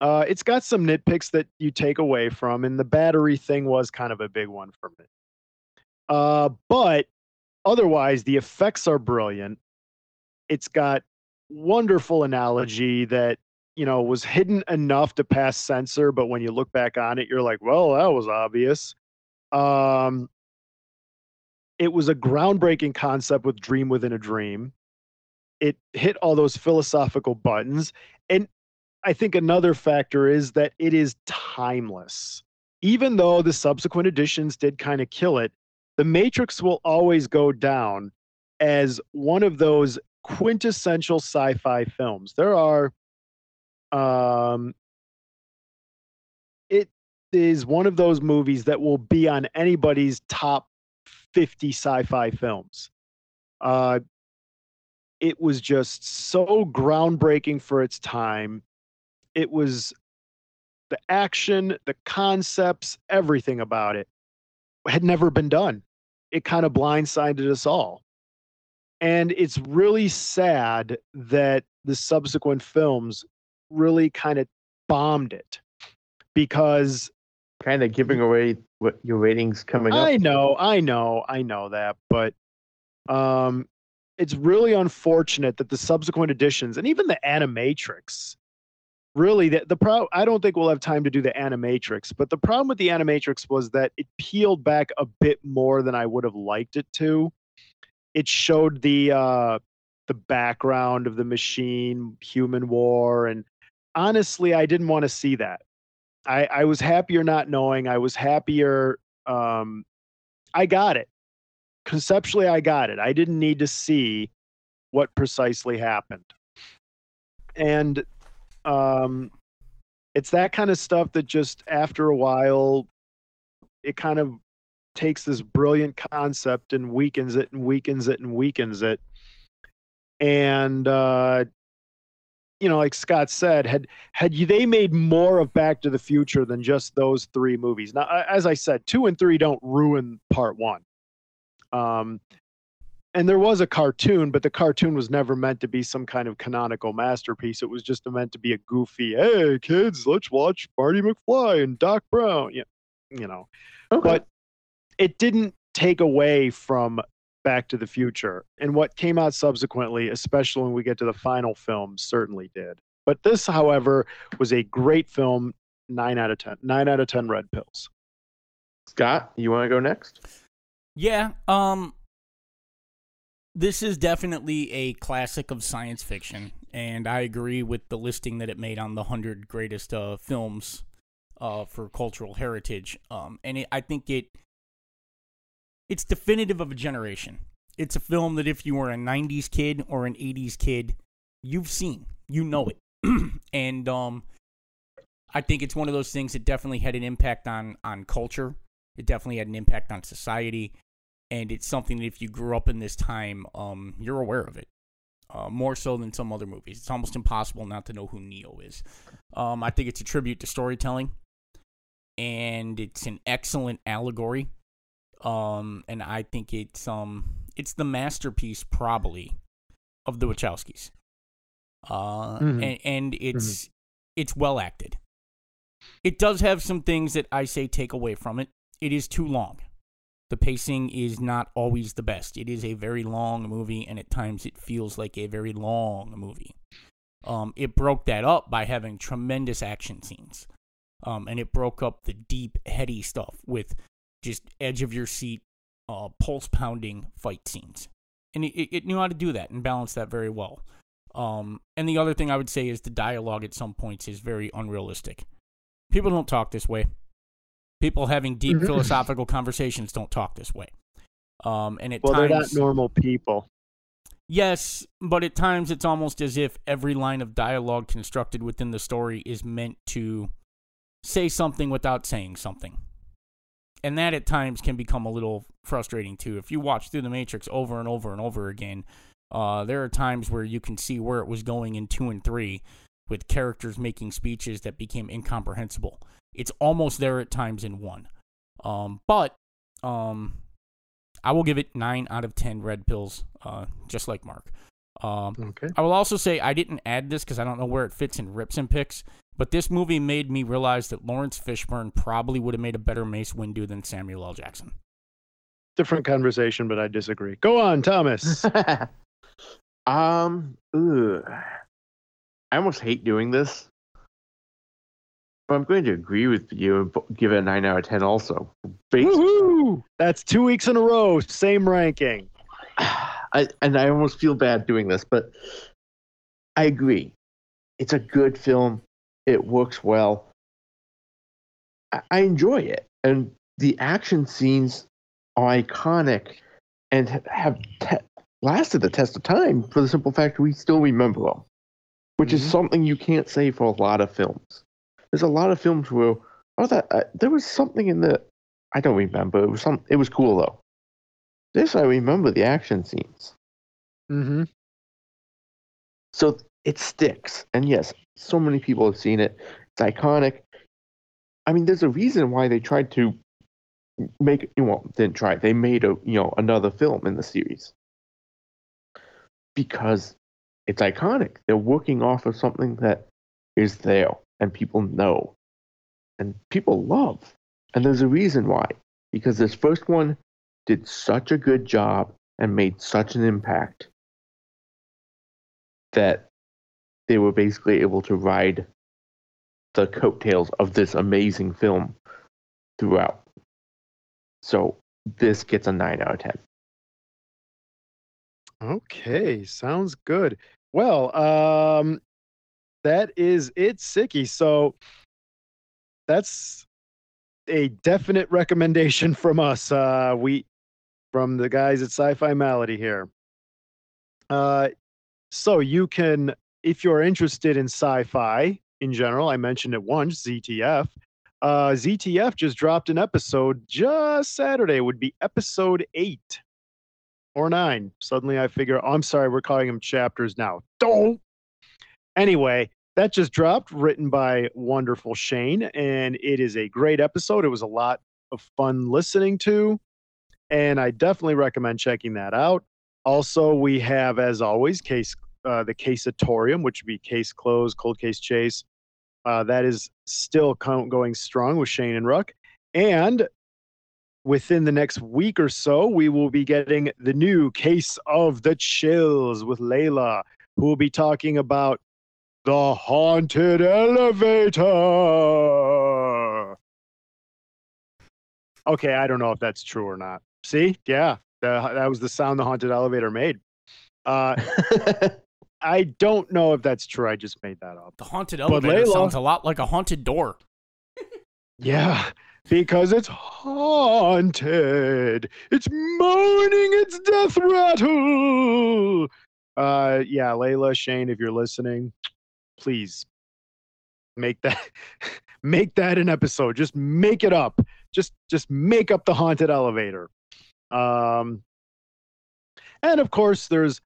Uh, it's got some nitpicks that you take away from, and the battery thing was kind of a big one for me. Uh, but otherwise, the effects are brilliant. It's got wonderful analogy that you know was hidden enough to pass censor, but when you look back on it, you're like, well, that was obvious. Um, it was a groundbreaking concept with Dream Within a Dream. It hit all those philosophical buttons. And I think another factor is that it is timeless. Even though the subsequent editions did kind of kill it, The Matrix will always go down as one of those quintessential sci fi films. There are, um, it is one of those movies that will be on anybody's top 50 sci-fi films. Uh, it was just so groundbreaking for its time. It was the action, the concepts, everything about it had never been done. It kind of blindsided us all. And it's really sad that the subsequent films really kind of bombed it because Kind of giving away what your ratings coming up. I know, I know, I know that, but um, it's really unfortunate that the subsequent editions and even the Animatrix, really, the, the pro. I don't think we'll have time to do the Animatrix, but the problem with the Animatrix was that it peeled back a bit more than I would have liked it to. It showed the uh, the background of the machine, human war, and honestly, I didn't want to see that. I, I was happier not knowing. I was happier. Um, I got it. Conceptually, I got it. I didn't need to see what precisely happened. And um, it's that kind of stuff that just after a while, it kind of takes this brilliant concept and weakens it and weakens it and weakens it. And uh, you know, like Scott said, had had they made more of Back to the Future than just those three movies. Now, as I said, two and three don't ruin part one. Um, and there was a cartoon, but the cartoon was never meant to be some kind of canonical masterpiece. It was just meant to be a goofy, hey kids, let's watch Marty McFly and Doc Brown. Yeah, you know, Okay. but it didn't take away from Back to the Future. And what came out subsequently, especially when we get to the final film, certainly did. But this, however, was a great film. Nine out of ten. Nine out of ten red pills. Scott, you want to go next? Yeah, um this is definitely a classic of science fiction and I agree with the listing that it made on the 100 greatest uh films uh for cultural heritage. Um and it, I think it it's definitive of a generation. It's a film that if you were a 90s kid or an 80s kid, you've seen. You know it. and um I think it's one of those things that definitely had an impact on on culture. It definitely had an impact on society, and it's something that if you grew up in this time, um, you're aware of it. Uh, more so than some other movies. It's almost impossible not to know who Neo is. Um, I think it's a tribute to storytelling, and it's an excellent allegory. Um, and I think it's um, it's the masterpiece probably of the Wachowskis. Uh, Mhm. and, and it's it's well acted. It does have some things that I say take away from it. It is too long. The pacing is not always the best. It is a very long movie, and at times it feels like a very long movie. Um, it broke that up by having tremendous action scenes. Um, and it broke up the deep, heady stuff with just edge of your seat, uh, pulse pounding fight scenes. And it, it, knew how to do that and balance that very well. Um, and the other thing I would say is the dialogue at some points is very unrealistic. People don't talk this way. People having deep mm-hmm. philosophical conversations don't talk this way. Um, and at well, times, they're not normal people. Yes, but at times it's almost as if every line of dialogue constructed within the story is meant to say something without saying something. And that at times can become a little frustrating too. If you watch through the Matrix over and over and over again, uh, there are times where you can see where it was going in two and three with characters making speeches that became incomprehensible. It's almost there at times in one. Um, but um, I will give it nine out of ten red pills, uh, just like Mark. Um, okay. I will also say I didn't add this because I don't know where it fits in rips and picks, but this movie made me realize that Laurence Fishburne probably would have made a better Mace Windu than Samuel L. Jackson. Different conversation, but I disagree. Go on, Thomas. um, ugh. I almost hate doing this, but I'm going to agree with you and give it a nine out of ten. Also, Woohoo! That's two weeks in a row, same ranking. I, and I almost feel bad doing this, but I agree. It's a good film. It works well. I, I enjoy it, and the action scenes are iconic and have te- lasted the test of time for the simple fact we still remember them, which mm-hmm. is something you can't say for a lot of films. There's a lot of films where oh that uh, there was something in the I don't remember. It was some. It was cool though. This I remember the action scenes. Mm-hmm. So it sticks, and yes, so many people have seen it. It's iconic. I mean, there's a reason why they tried to make you know didn't try. They made a you know another film in the series because it's iconic. They're working off of something that is there and people know and people love. And there's a reason why. Because this first one did such a good job and made such an impact that they were basically able to ride the coattails of this amazing film throughout. So this gets a 9 out of 10. Okay, sounds good. Well, um that is it, Sicky. So that's a definite recommendation from us. Uh we from the guys at Sci-Fi Malady here. Uh so you can if you're interested in sci-fi in general, I mentioned it once, ZTF. Uh, ZTF just dropped an episode just Saturday. It would be episode eight or nine. Suddenly I figure, oh, I'm sorry, we're calling them chapters now. Don't. Anyway, that just dropped, written by wonderful Shane, and it is a great episode. It was a lot of fun listening to, and I definitely recommend checking that out. Also, we have, as always, case uh, the caseatorium, which would be case closed, cold case chase. Uh, that is still going strong with Shane and Ruck. And within the next week or so, we will be getting the new Case of the Chills with Layla, who will be talking about the haunted elevator. Okay, I don't know if that's true or not. See, yeah, the, that was the sound the haunted elevator made. Uh, I don't know if that's true. I just made that up. The haunted elevator Layla, sounds a lot like a haunted door. yeah, because it's haunted. It's moaning its death rattle. Uh, yeah, Layla, Shane, if you're listening, please make that make that an episode. Just make it up. Just just make up the haunted elevator. Um, and of course, there's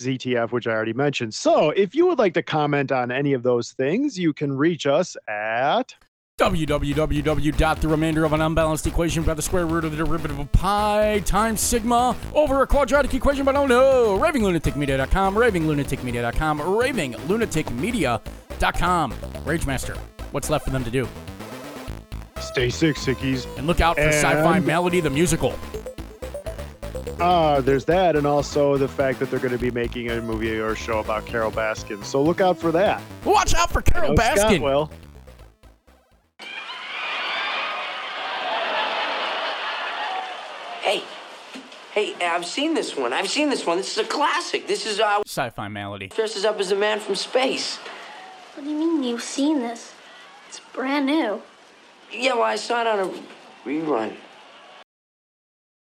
ZTF, which I already mentioned. So if you would like to comment on any of those things, you can reach us at www. The remainder of an unbalanced equation by the square root of the derivative of pi times sigma over a quadratic equation, but oh no! RavingLunaticMedia.com, RavingLunaticMedia.com, RavingLunaticMedia.com. Ragemaster, what's left for them to do? Stay sick, sickies. And look out for Sci-Fi Melody the musical. Uh, there's that, and also the fact that they're going to be making a movie or show about Carole Baskin. So look out for that. Watch out for Carole Scott Baskin. will. Hey, hey, I've seen this one. I've seen this one. This is a classic. This is uh, Sci-Fi Melody. dresses up as a man from space. What do you mean you've seen this? It's brand new. Yeah, well, I saw it on a rerun.